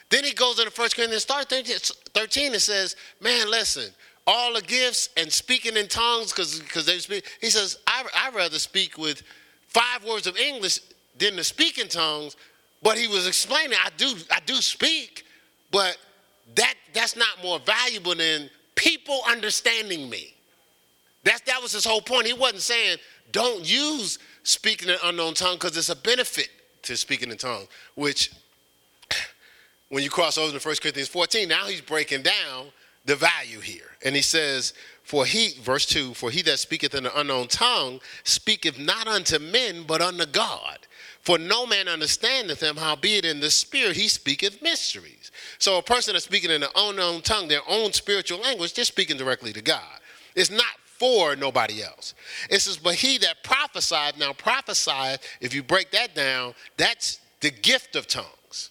Then he goes into 1 Corinthians 13 and says, man, listen, all the gifts and speaking in tongues, because they speak, he says, I, I'd rather speak with five words of English than to speak in tongues. But he was explaining, I do, I do speak, but that, that's not more valuable than people understanding me. That's, that was his whole point. He wasn't saying don't use speaking in unknown tongue because it's a benefit to speaking in tongues, which *clears throat* when you cross over to 1 Corinthians 14, now he's breaking down the value here. And he says, For he, verse 2, for he that speaketh in an unknown tongue speaketh not unto men, but unto God. For no man understandeth him, howbeit in the spirit he speaketh mysteries. So a person that's speaking in an unknown tongue, their own spiritual language, they're speaking directly to God. It's not for nobody else. It says, but he that prophesied, now prophesied, if you break that down, that's the gift of tongues.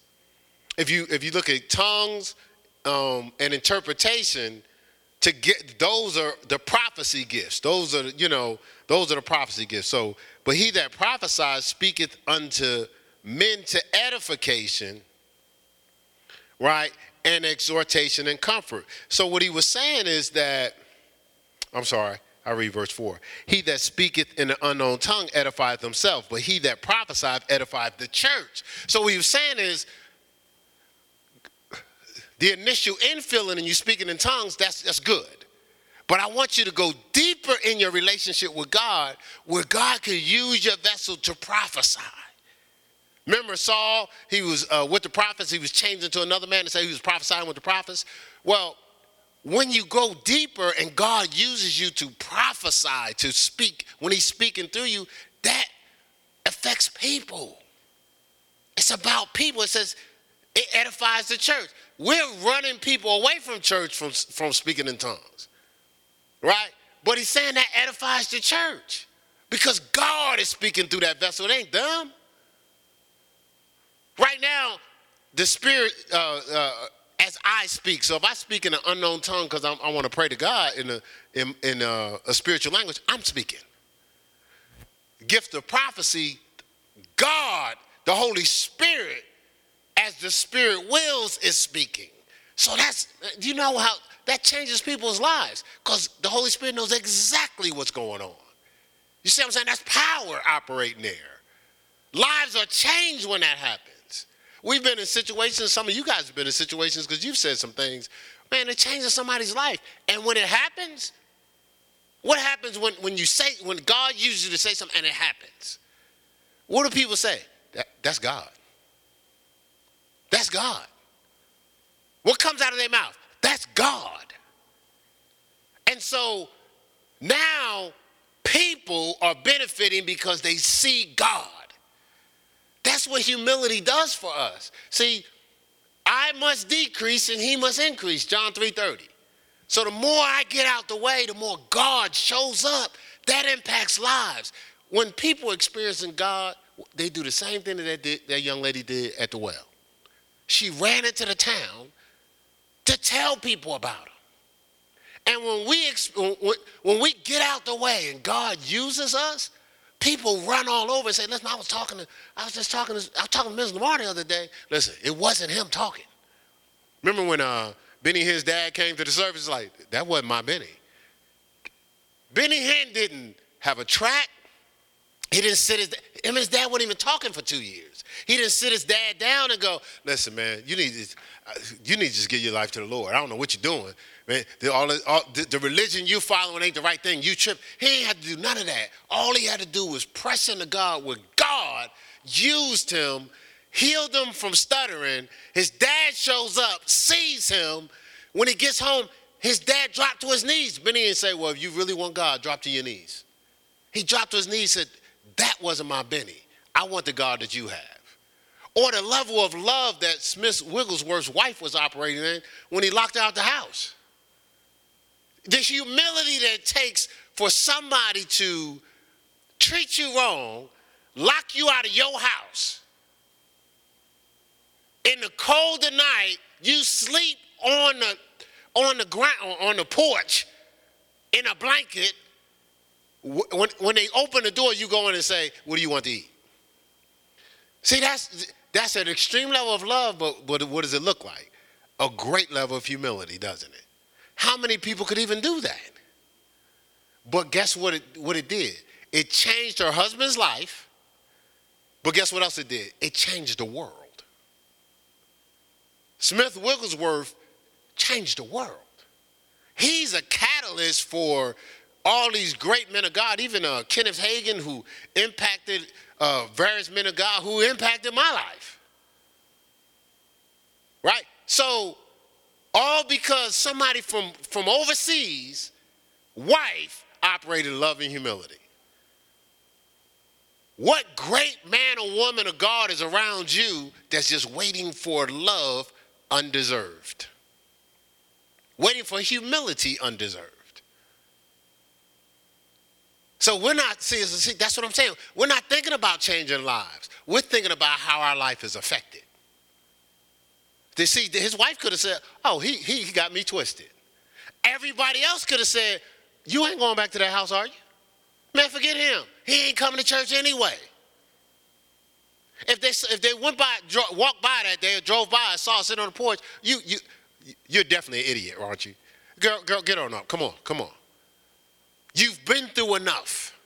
If you if you look at tongues um, and interpretation, to get those are the prophecy gifts. Those are you know those are the prophecy gifts. So but he that prophesies speaketh unto men to edification, right? And exhortation and comfort. So what he was saying is that, I'm sorry, I read verse 4. He that speaketh in an unknown tongue edifieth himself, but he that prophesieth edifieth the church. So what he was saying is, the initial infilling and you speaking in tongues, that's, that's good. But I want you to go deeper in your relationship with God where God can use your vessel to prophesy. Remember Saul, he was uh, with the prophets, he was changed into another man to say he was prophesying with the prophets. Well, when you go deeper and God uses you to prophesy, to speak, when he's speaking through you, that affects people. It's about people. It says it edifies the church. We're running people away from church from, from speaking in tongues right? But he's saying that edifies the church because God is speaking through that vessel. It ain't them. Right now, the Spirit, uh, uh, as I speak, so if I speak in an unknown tongue because I want to pray to God in, a, in, in a, a spiritual language, I'm speaking. Gift of prophecy, God, the Holy Spirit, as the Spirit wills is speaking. So that's, you know how that changes people's lives because the Holy Spirit knows exactly what's going on. You see what I'm saying? That's power operating there. Lives are changed when that happens. We've been in situations, some of you guys have been in situations because you've said some things, man, it changes somebody's life. And when it happens, what happens when, when you say, when God uses you to say something and it happens? What do people say? That, that's God. That's God. What comes out of their mouth? That's God. And so now people are benefiting because they see God. That's what humility does for us. See, I must decrease and he must increase, John 3:30. So the more I get out the way, the more God shows up. That impacts lives. When people experiencing God, they do the same thing that that, that young lady did at the well. She ran into the town to tell people about him. And when we when we get out the way and God uses us, people run all over and say, "Listen, I was talking to, I was just talking to, I was talking to Ms. Lamar the other day. Listen, it wasn't him talking. Remember when uh, Benny his dad came to the service? Like that wasn't my Benny. Benny Hinn didn't have a track. He didn't sit his him and his dad weren't even talking for two years. He didn't sit his dad down and go, "Listen, man, you need you need to just give your life to the Lord. I don't know what you're doing, man. The, all, all, the, the religion you following ain't the right thing. You trip. He ain't had to do none of that. All he had to do was press into God, where God used him, healed him from stuttering. His dad shows up, sees him. When he gets home, his dad dropped to his knees. Benny didn't say, "Well, if you really want God, drop to your knees." He dropped to his knees, and said, "That wasn't my Benny. I want the God that you have." Or the level of love that Smith Wigglesworth's wife was operating in when he locked out the house. The humility that it takes for somebody to treat you wrong, lock you out of your house. In the cold of night, you sleep on the on the ground on the porch in a blanket. When, when they open the door, you go in and say, What do you want to eat? See, that's that's an extreme level of love, but, what does it look like? A great level of humility, doesn't it? How many people could even do that? But guess what it, what it did? It changed her husband's life, but guess what else it did? It changed the world. Smith Wigglesworth changed the world. He's a catalyst for all these great men of God, even uh, Kenneth Hagin, who impacted uh, various men of God who impacted my life. Right? So, all because somebody from, from overseas, wife, operated love and humility. What great man or woman of God is around you that's just waiting for love undeserved? Waiting for humility undeserved. So we're not, see, see, that's what I'm saying. We're not thinking about changing lives. We're thinking about how our life is affected. They see, his wife could have said, oh, he, he got me twisted. Everybody else could have said, you ain't going back to that house, are you? Man, forget him. He ain't coming to church anyway. If they, if they went by, walked by that day or drove by and saw us sitting on the porch, you, you, you're definitely an idiot, aren't you? Girl, girl, get on up. Come on, come on. You've been through enough,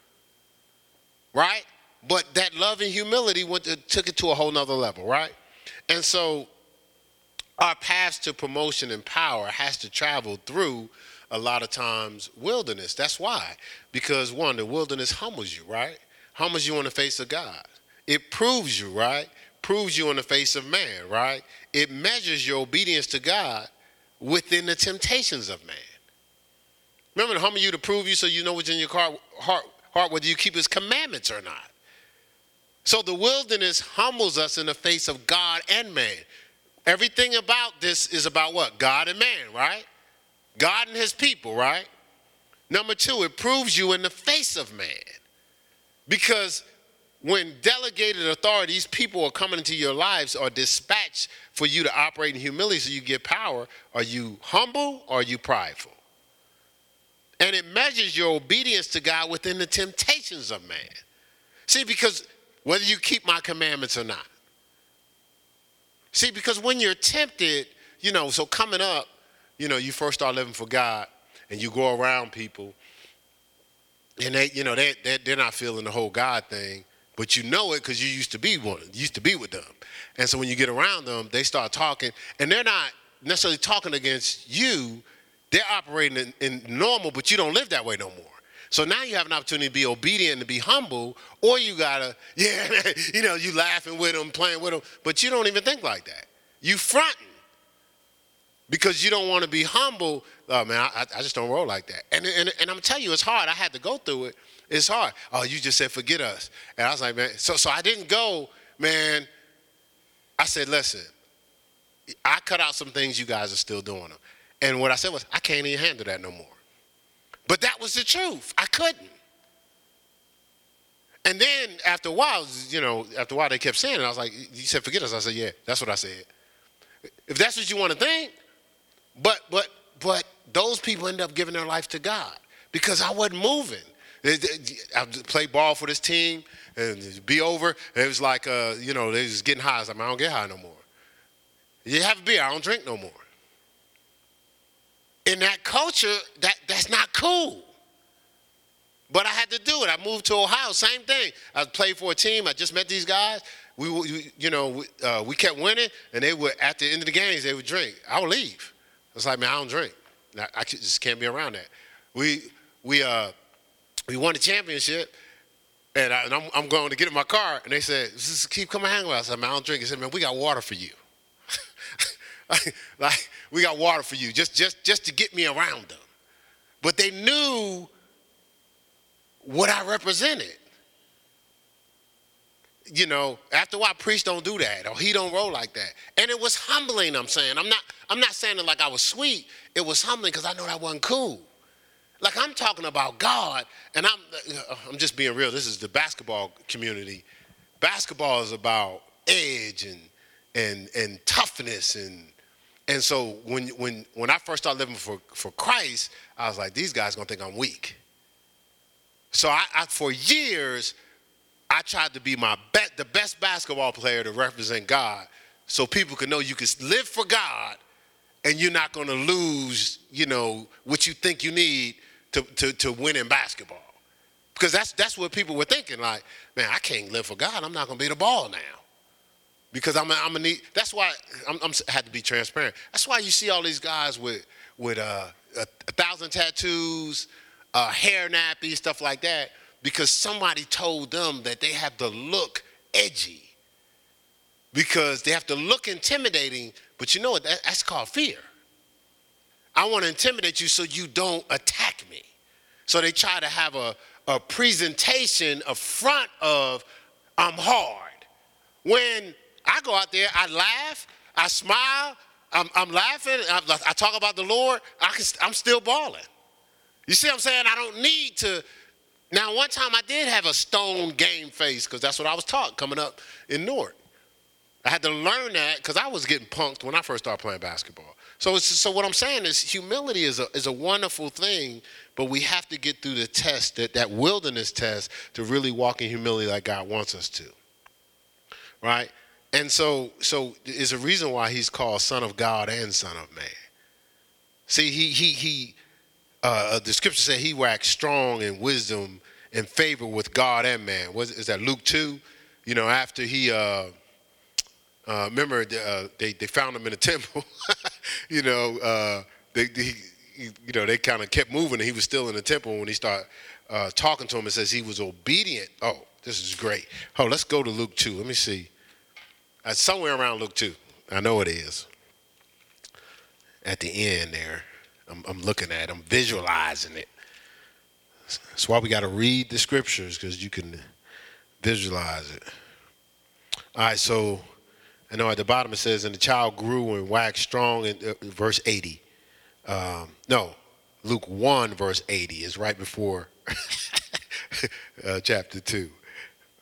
right? But that love and humility went to, took it to a whole nother level, right? And so our paths to promotion and power has to travel through a lot of times wilderness. That's why. Because one, the wilderness humbles you, right? Humbles you in the face of God. It proves you, right? Proves you in the face of man, right? It measures your obedience to God within the temptations of man. Remember to humble you to prove you so you know what's in your heart, heart, heart whether you keep his commandments or not. So the wilderness humbles us in the face of God and man. Everything about this is about what? God and man, right? God and his people, right? Number two, it proves you in the face of man. Because when delegated authorities, people are coming into your lives or dispatched for you to operate in humility so you get power, are you humble or are you prideful? And it measures your obedience to God within the temptations of man. See, because whether you keep my commandments or not. See, because when you're tempted, you know, so coming up, you know, you first start living for God and you go around people and they, you know, they, they, they're not feeling the whole God thing, but you know it because you used to be one, used to be with them. And so when you get around them, they start talking and they're not necessarily talking against you. They're operating in, in normal, but you don't live that way no more. So now you have an opportunity to be obedient and to be humble, or you gotta, *laughs* yeah, you know, you laughing with them, playing with them, but you don't even think like that. You fronting because you don't want to be humble. Oh man, I, I just don't roll like that. And, and, and I'm telling you, it's hard. I had to go through it. It's hard. Oh, you just said forget us, and I was like, man. So so I didn't go, man. I said, listen, I cut out some things. You guys are still doing them. And what I said was, I can't even handle that no more. But that was the truth. I couldn't. And then after a while, you know, after a while they kept saying it. I was like, you said forget us. I said, yeah, that's what I said. If that's what you want to think, but but but those people end up giving their life to God because I wasn't moving. I played ball for this team and be over. It was like, uh, you know, they was getting high. I like, I don't get high no more. You have a beer, I don't drink no more in that culture, that, that's not cool. But I had to do it. I moved to Ohio, same thing. I played for a team. I just met these guys. We, we you know, we, uh, we kept winning, and they would at the end of the games they would drink. I would leave. I was like, man, I don't drink. I, I just can't be around that. We we uh we won the championship, and, I, am I'm, I'm going to get in my car, and they said, just keep coming hang with us. I said, man, I don't drink. They said, man, we got water for you. *laughs* like, we got water for you, just, just, just to get me around them. But they knew what I represented. You know, after a while, priests don't do that, or he don't roll like that. And it was humbling, I'm saying. I'm not, I'm not saying it like I was sweet. It was humbling because I know that wasn't cool. Like I'm talking about God, and I'm, uh, I'm just being real. This is the basketball community. Basketball is about edge and, and, and toughness and and so when, when, when I first started living for, for Christ, I was like, these guys gonna think I'm weak. So I, I for years, I tried to be my bet, the best basketball player to represent God, so people could know you can live for God, and you're not gonna lose, you know, what you think you need to, to, to win in basketball. Because that's that's what people were thinking. Like, man, I can't live for God. I'm not gonna be the ball now because I'm I'm need. That's why I'm, I'm had to be transparent. That's why you see all these guys with with uh, a, a, thousand tattoos, uh, hair nappy, stuff like that, because somebody told them that they have to look edgy, because they have to look intimidating. But you know what? That, that's called fear. I want to intimidate you so you don't attack me. So they try to have a, a presentation, a front of I'm hard. When I go out there, I laugh, I smile, I'm, I'm laughing, I, I, talk about the Lord, I can, I'm still balling. You see what I'm saying? I don't need to. Now, one time I did have a stone game face because that's what I was taught coming up in Newark. I had to learn that because I was getting punked when I first started playing basketball. So, so what I'm saying is humility is a, is a wonderful thing, but we have to get through the test, that, that wilderness test, to really walk in humility like God wants us to. Right? And so, so is a reason why he's called Son of God and Son of Man. See, he he he. Uh, the scripture said he waxed strong in wisdom and favor with God and man. Was is that Luke two? You know, after he. Uh, uh, remember, uh, they they found him in a *laughs* temple. you know, uh, they, they you know they kind of kept moving, and he was still in the temple when he started uh, talking to him. It says he was obedient. Oh, this is great. Oh, let's go to Luke two. Let me see. Uh, somewhere around Luke 2. I know it is. At the end there, I'm, I'm looking at it, I'm visualizing it. That's why we got to read the scriptures because you can visualize it. All right, so I know at the bottom it says, and the child grew and waxed strong in uh, verse 80. Um, no, Luke 1, verse 80 is right before *laughs* uh, chapter 2.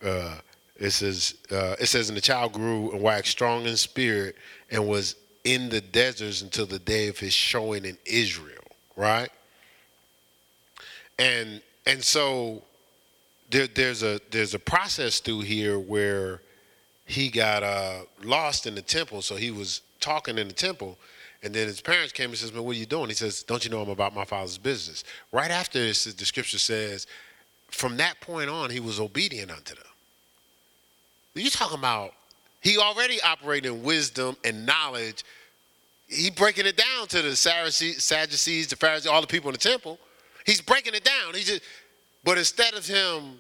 Uh, it says, uh, it says, and the child grew and waxed strong in spirit and was in the deserts until the day of his showing in Israel, right? And and so there, there's a there's a process through here where he got uh, lost in the temple, so he was talking in the temple. And then his parents came and says, "Man, what are you doing?" He says, "Don't you know I'm about my father's business?" Right after this, the scripture says, from that point on, he was obedient unto them. You talking about he already operating in wisdom and knowledge. He breaking it down to the Sadducees, the Pharisees, all the people in the temple. He's breaking it down. He just, but instead of him,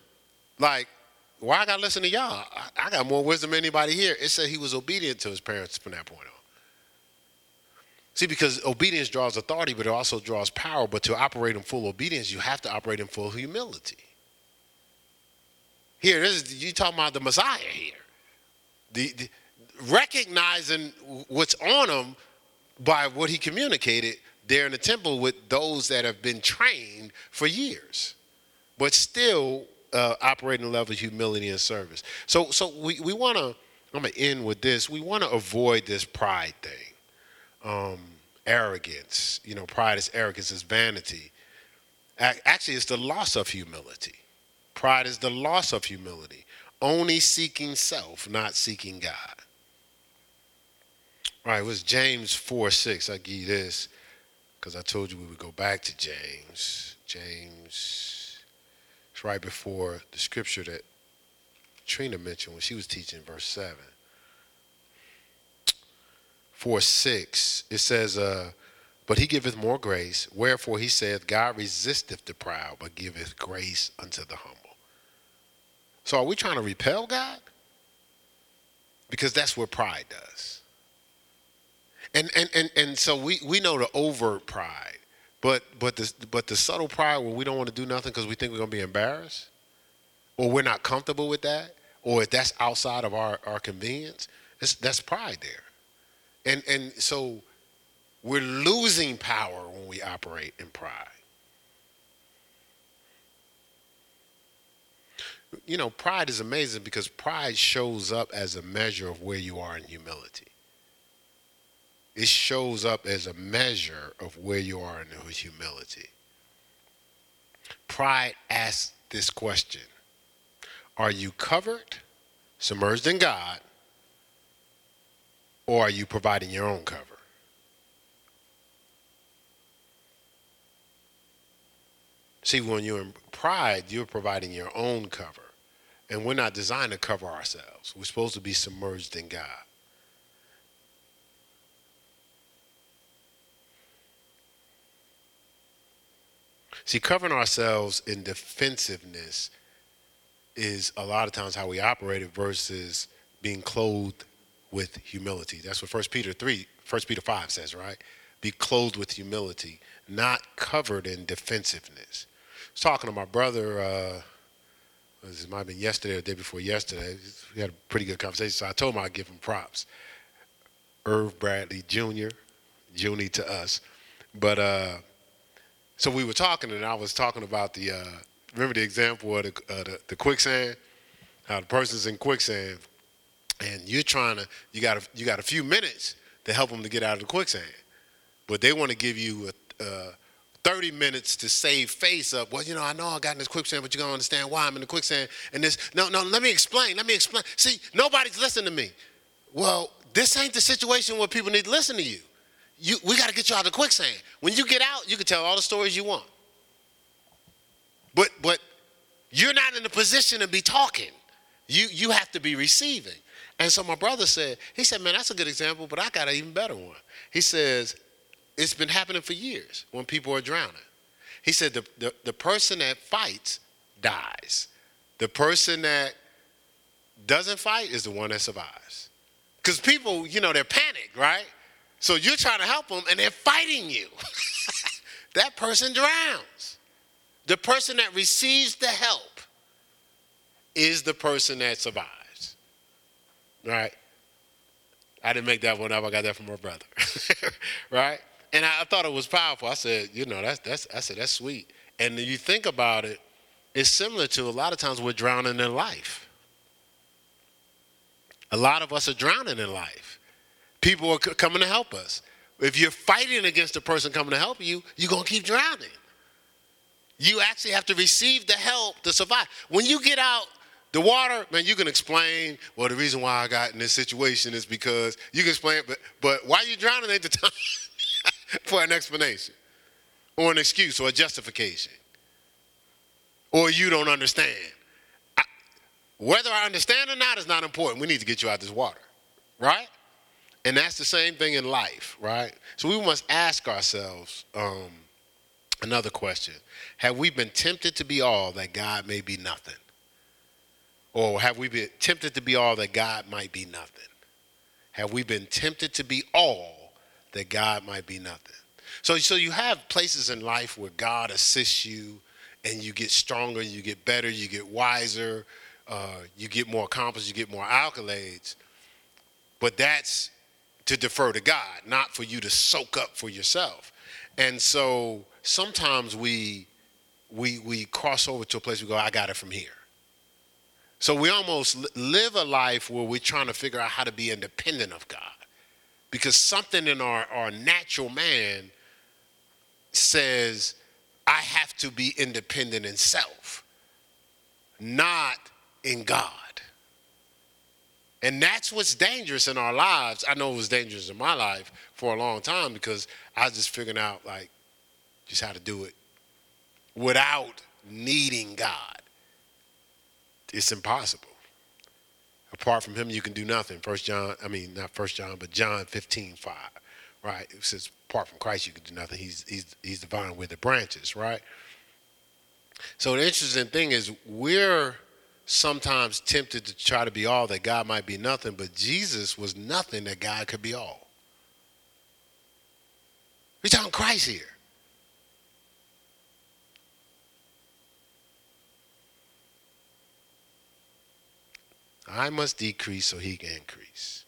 like, why I gotta listen to y'all? I, I got more wisdom than anybody here. It said he was obedient to his parents from that point on. See, because obedience draws authority, but it also draws power. But to operate in full obedience, you have to operate in full humility. Here, this is you talking about the Messiah here. The, the, recognizing what's on him by what he communicated there in the temple with those that have been trained for years, but still uh, operating a level of humility and service. So, so we, we want to. I'm gonna end with this. We want to avoid this pride thing, um, arrogance. You know, pride is arrogance, is vanity. Actually, it's the loss of humility. Pride is the loss of humility, only seeking self, not seeking God. All right, it was James 4 6. I give you this because I told you we would go back to James. James, it's right before the scripture that Trina mentioned when she was teaching, verse 7. 4 6, it says, uh, But he giveth more grace, wherefore he saith, God resisteth the proud, but giveth grace unto the humble. So are we trying to repel God? Because that's what pride does. And and and, and so we, we know the overt pride, but but the but the subtle pride where we don't want to do nothing because we think we're gonna be embarrassed, or we're not comfortable with that, or if that's outside of our, our convenience, that's pride there. And and so we're losing power when we operate in pride. You know, pride is amazing because pride shows up as a measure of where you are in humility. It shows up as a measure of where you are in humility. Pride asks this question Are you covered, submerged in God, or are you providing your own cover? See, when you're in pride, you're providing your own cover. And we're not designed to cover ourselves. We're supposed to be submerged in God. See, covering ourselves in defensiveness is a lot of times how we operate it versus being clothed with humility. That's what 1 Peter 3, 1 Peter 5 says, right? Be clothed with humility, not covered in defensiveness. Was talking to my brother uh, it might have been yesterday or the day before yesterday. We had a pretty good conversation, so I told him I'd give him props. Irv Bradley Jr., Junie to us. But uh, so we were talking, and I was talking about the, uh, remember the example of the, uh, the, the quicksand? How the person's in quicksand, and you're trying to, you got a, you got a few minutes to help them to get out of the quicksand. But they want to give you a, uh, 30 minutes to save face up. Well, you know, I know I got in this quicksand, but you're gonna understand why I'm in the quicksand. And this, no, no, let me explain. Let me explain. See, nobody's listening to me. Well, this ain't the situation where people need to listen to you. You, we got to get you out of the quicksand. When you get out, you can tell all the stories you want. But, but you're not in a position to be talking. You, you have to be receiving. And so my brother said, he said, man, that's a good example, but I got an even better one. He says, it's been happening for years when people are drowning. He said the, the, the person that fights dies. The person that doesn't fight is the one that survives. Because people, you know, they're panicked, right? So you're trying to help them and they're fighting you. *laughs* that person drowns. The person that receives the help is the person that survives. Right? I didn't make that one up. I got that from my brother. *laughs* right? And I, thought it was powerful. I said, you know, that's that's I said that's sweet. And you think about it, it's similar to a lot of times we're drowning in life. A lot of us are drowning in life. People are c- coming to help us. If you're fighting against the person coming to help you, you're gonna keep drowning. You actually have to receive the help to survive. When you get out The water, man, you can explain, well, the reason why I got in this situation is because you can explain, but, but why you drowning at the time *laughs* *laughs* for an explanation or an excuse or a justification or you don't understand. I, whether I understand or not is not important. We need to get you out of this water, right? And that's the same thing in life, right? So we must ask ourselves um, another question Have we been tempted to be all that God may be nothing? Or have we been tempted to be all that God might be nothing? Have we been tempted to be all that God might be nothing? So, so you have places in life where God assists you and you get stronger, you get better, you get wiser, uh, you get more accomplished, you get more accolades. But that's to defer to God, not for you to soak up for yourself. And so sometimes we we we cross over to a place we go, I got it from here. So we almost live a life where we're trying to figure out how to be independent of God. Because something in our, our natural man says, I have to be independent in self, not in God. And that's what's dangerous in our lives. I know it was dangerous in my life for a long time because I was just figuring out like just how to do it without needing God it's impossible. Apart from him, you can do nothing. First John, I mean not First John, but John 15, 5. Right? It says, apart from Christ, you can do nothing. He's he's he's the vine with the branches, right? So the interesting thing is we're sometimes tempted to try to be all that God might be nothing, but Jesus was nothing that God could be all. We're talking Christ here. I must decrease so he can increase.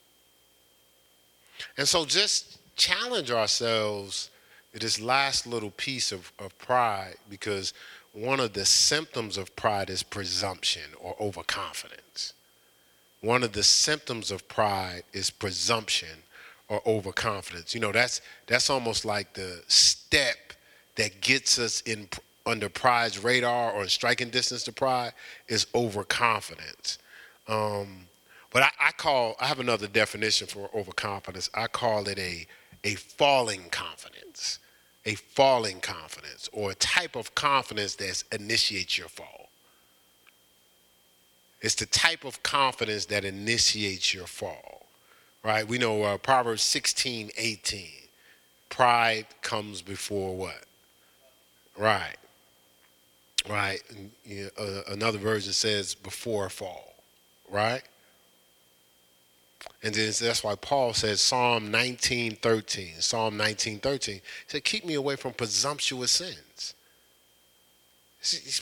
And so just challenge ourselves this last little piece of, of pride because one of the symptoms of pride is presumption or overconfidence. One of the symptoms of pride is presumption or overconfidence. You know, that's that's almost like the step that gets us in under pride's radar or in striking distance to pride is overconfidence. Um, but I, I, call I have another definition for overconfidence. I call it a a falling confidence, a falling confidence, or a type of confidence that initiates your fall. It's the type of confidence that initiates your fall, right? We know uh, Proverbs 16, 18. Pride comes before what? Right. Right. And, you know, uh, another version says before a fall right? And then that's why Paul says Psalm 19:13. Psalm 19:13 said, "Keep me away from presumptuous sins."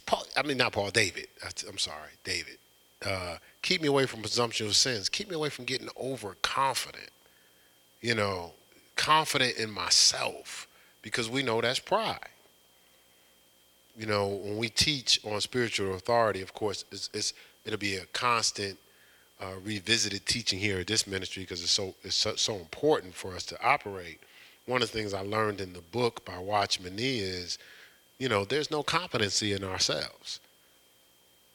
Paul, I mean, not Paul, David. I'm sorry, David. Uh, keep me away from presumptuous sins. Keep me away from getting overconfident. You know, confident in myself, because we know that's pride. You know, when we teach on spiritual authority, of course, it's, it's it'll be a constant uh, revisited teaching here at this ministry because it's so it's so, so, important for us to operate. One of the things I learned in the book by Watchman Nee is, you know, there's no competency in ourselves.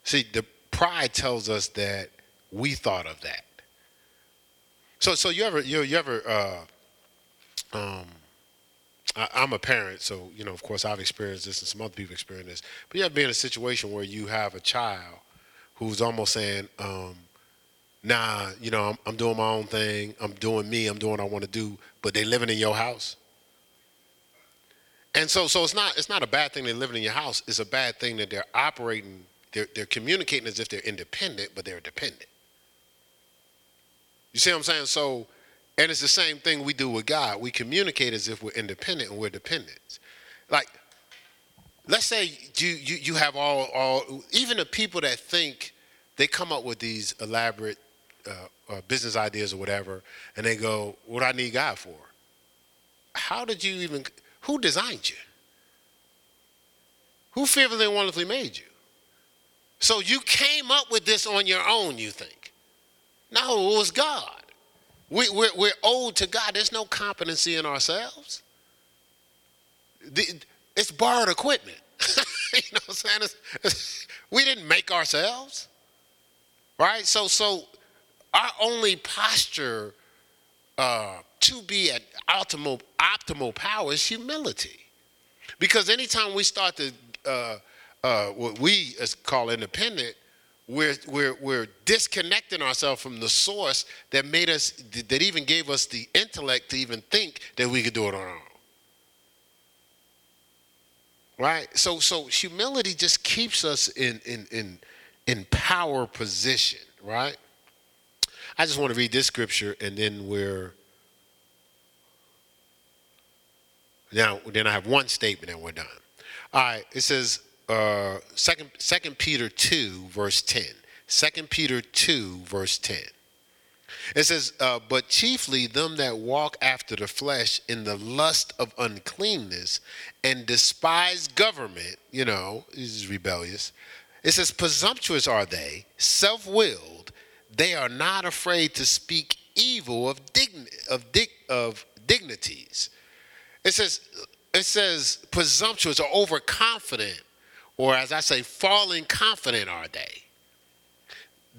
See, the pride tells us that we thought of that. So, so you ever you, you ever uh, um, I, am a parent, so you know, of course, I've experienced this, and some other people experience this. But you ever been in a situation where you have a child who's almost saying, um, nah, you know, I'm, I'm, doing my own thing. I'm doing me. I'm doing what I want to do. But they living in your house. And so, so it's not it's not a bad thing they're living in your house. It's a bad thing that they're operating. They're they're communicating as if they're independent, but they're dependent. You see what I'm saying? So, and it's the same thing we do with God. We communicate as if we're independent and we're dependent. Like let's say you, you, you have all, all, even the people that think they come up with these elaborate uh, uh, business ideas or whatever, and they go, what I need God for? How did you even, who designed you? Who fearfully and wonderfully made you? So you came up with this on your own, you think? No, it was God. We, we're, we're owed to God. There's no competency in ourselves. The, it's borrowed equipment. *laughs* you know what I'm saying? It's, it's, we didn't make ourselves. Right? So so our only posture uh, to be at optimal optimal power is humility. Because anytime we start to uh, uh, what we call independent, we're, we're, we're disconnecting ourselves from the source that made us, that even gave us the intellect to even think that we could do it on our own. Right? So, so humility just keeps us in, in, in, in power position, right? I just want to read this scripture and then we're now then I have one statement and we're done. All right, it says uh, second, second Peter 2, verse 10. Second Peter 2, verse 10. It says, uh, But chiefly them that walk after the flesh in the lust of uncleanness and despise government, you know, is rebellious. It says, Presumptuous are they, self willed, they are not afraid to speak evil of, digni- of, dig- of dignities. It says, it says presumptuous or overconfident or as I say, falling confident are they?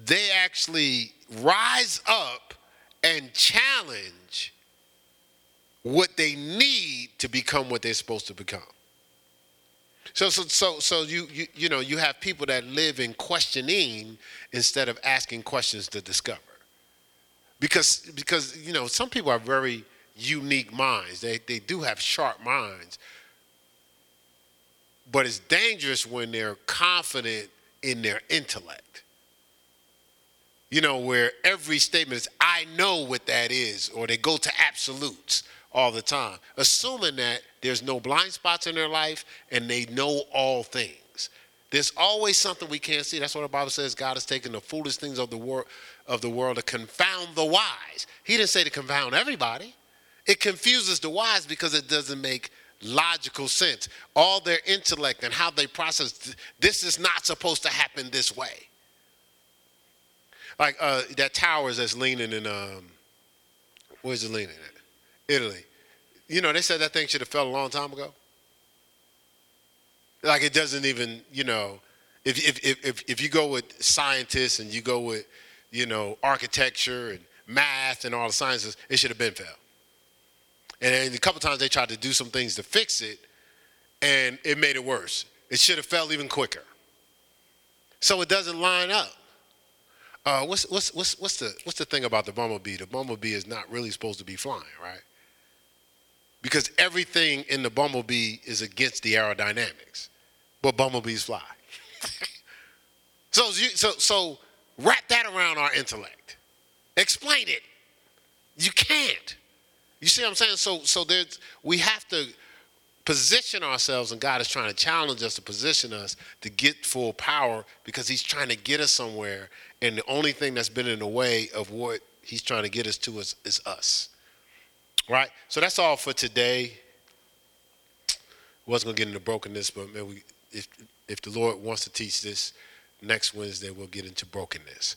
They actually rise up and challenge what they need to become what they're supposed to become. So, so, so, so you, you, you know, you have people that live in questioning instead of asking questions to discover. Because, because you know, some people are very unique minds. They, they do have sharp minds, but it's dangerous when they're confident in their intellect. You know, where every statement is, I know what that is, or they go to absolutes all the time, assuming that there's no blind spots in their life and they know all things. There's always something we can't see. That's what the Bible says. God has taken the foolish things of the world of the world to confound the wise. He didn't say to confound everybody. It confuses the wise because it doesn't make logical sense. All their intellect and how they process this is not supposed to happen this way. Like uh, that towers that's leaning in um, where's it leaning at? Italy. You know, they said that thing should have fell a long time ago. Like it doesn't even, you know, if if if if you go with scientists and you go with, you know, architecture and math and all the sciences, it should have been fell. And a couple times they tried to do some things to fix it, and it made it worse. It should have fell even quicker. So it doesn't line up. Uh, what's, what's, what's, what's, the, what's the thing about the bumblebee? The bumblebee is not really supposed to be flying, right? Because everything in the bumblebee is against the aerodynamics, but bumblebees fly. *laughs* so, so, so wrap that around our intellect. Explain it. You can't. You see what I'm saying? So so there's we have to position ourselves and God is trying to challenge us to position us to get full power because he's trying to get us somewhere and the only thing that's been in the way of what he's trying to get us to is, is us. Right? So that's all for today. Wasn't gonna get into brokenness, but if if the Lord wants to teach this next Wednesday, we'll get into brokenness.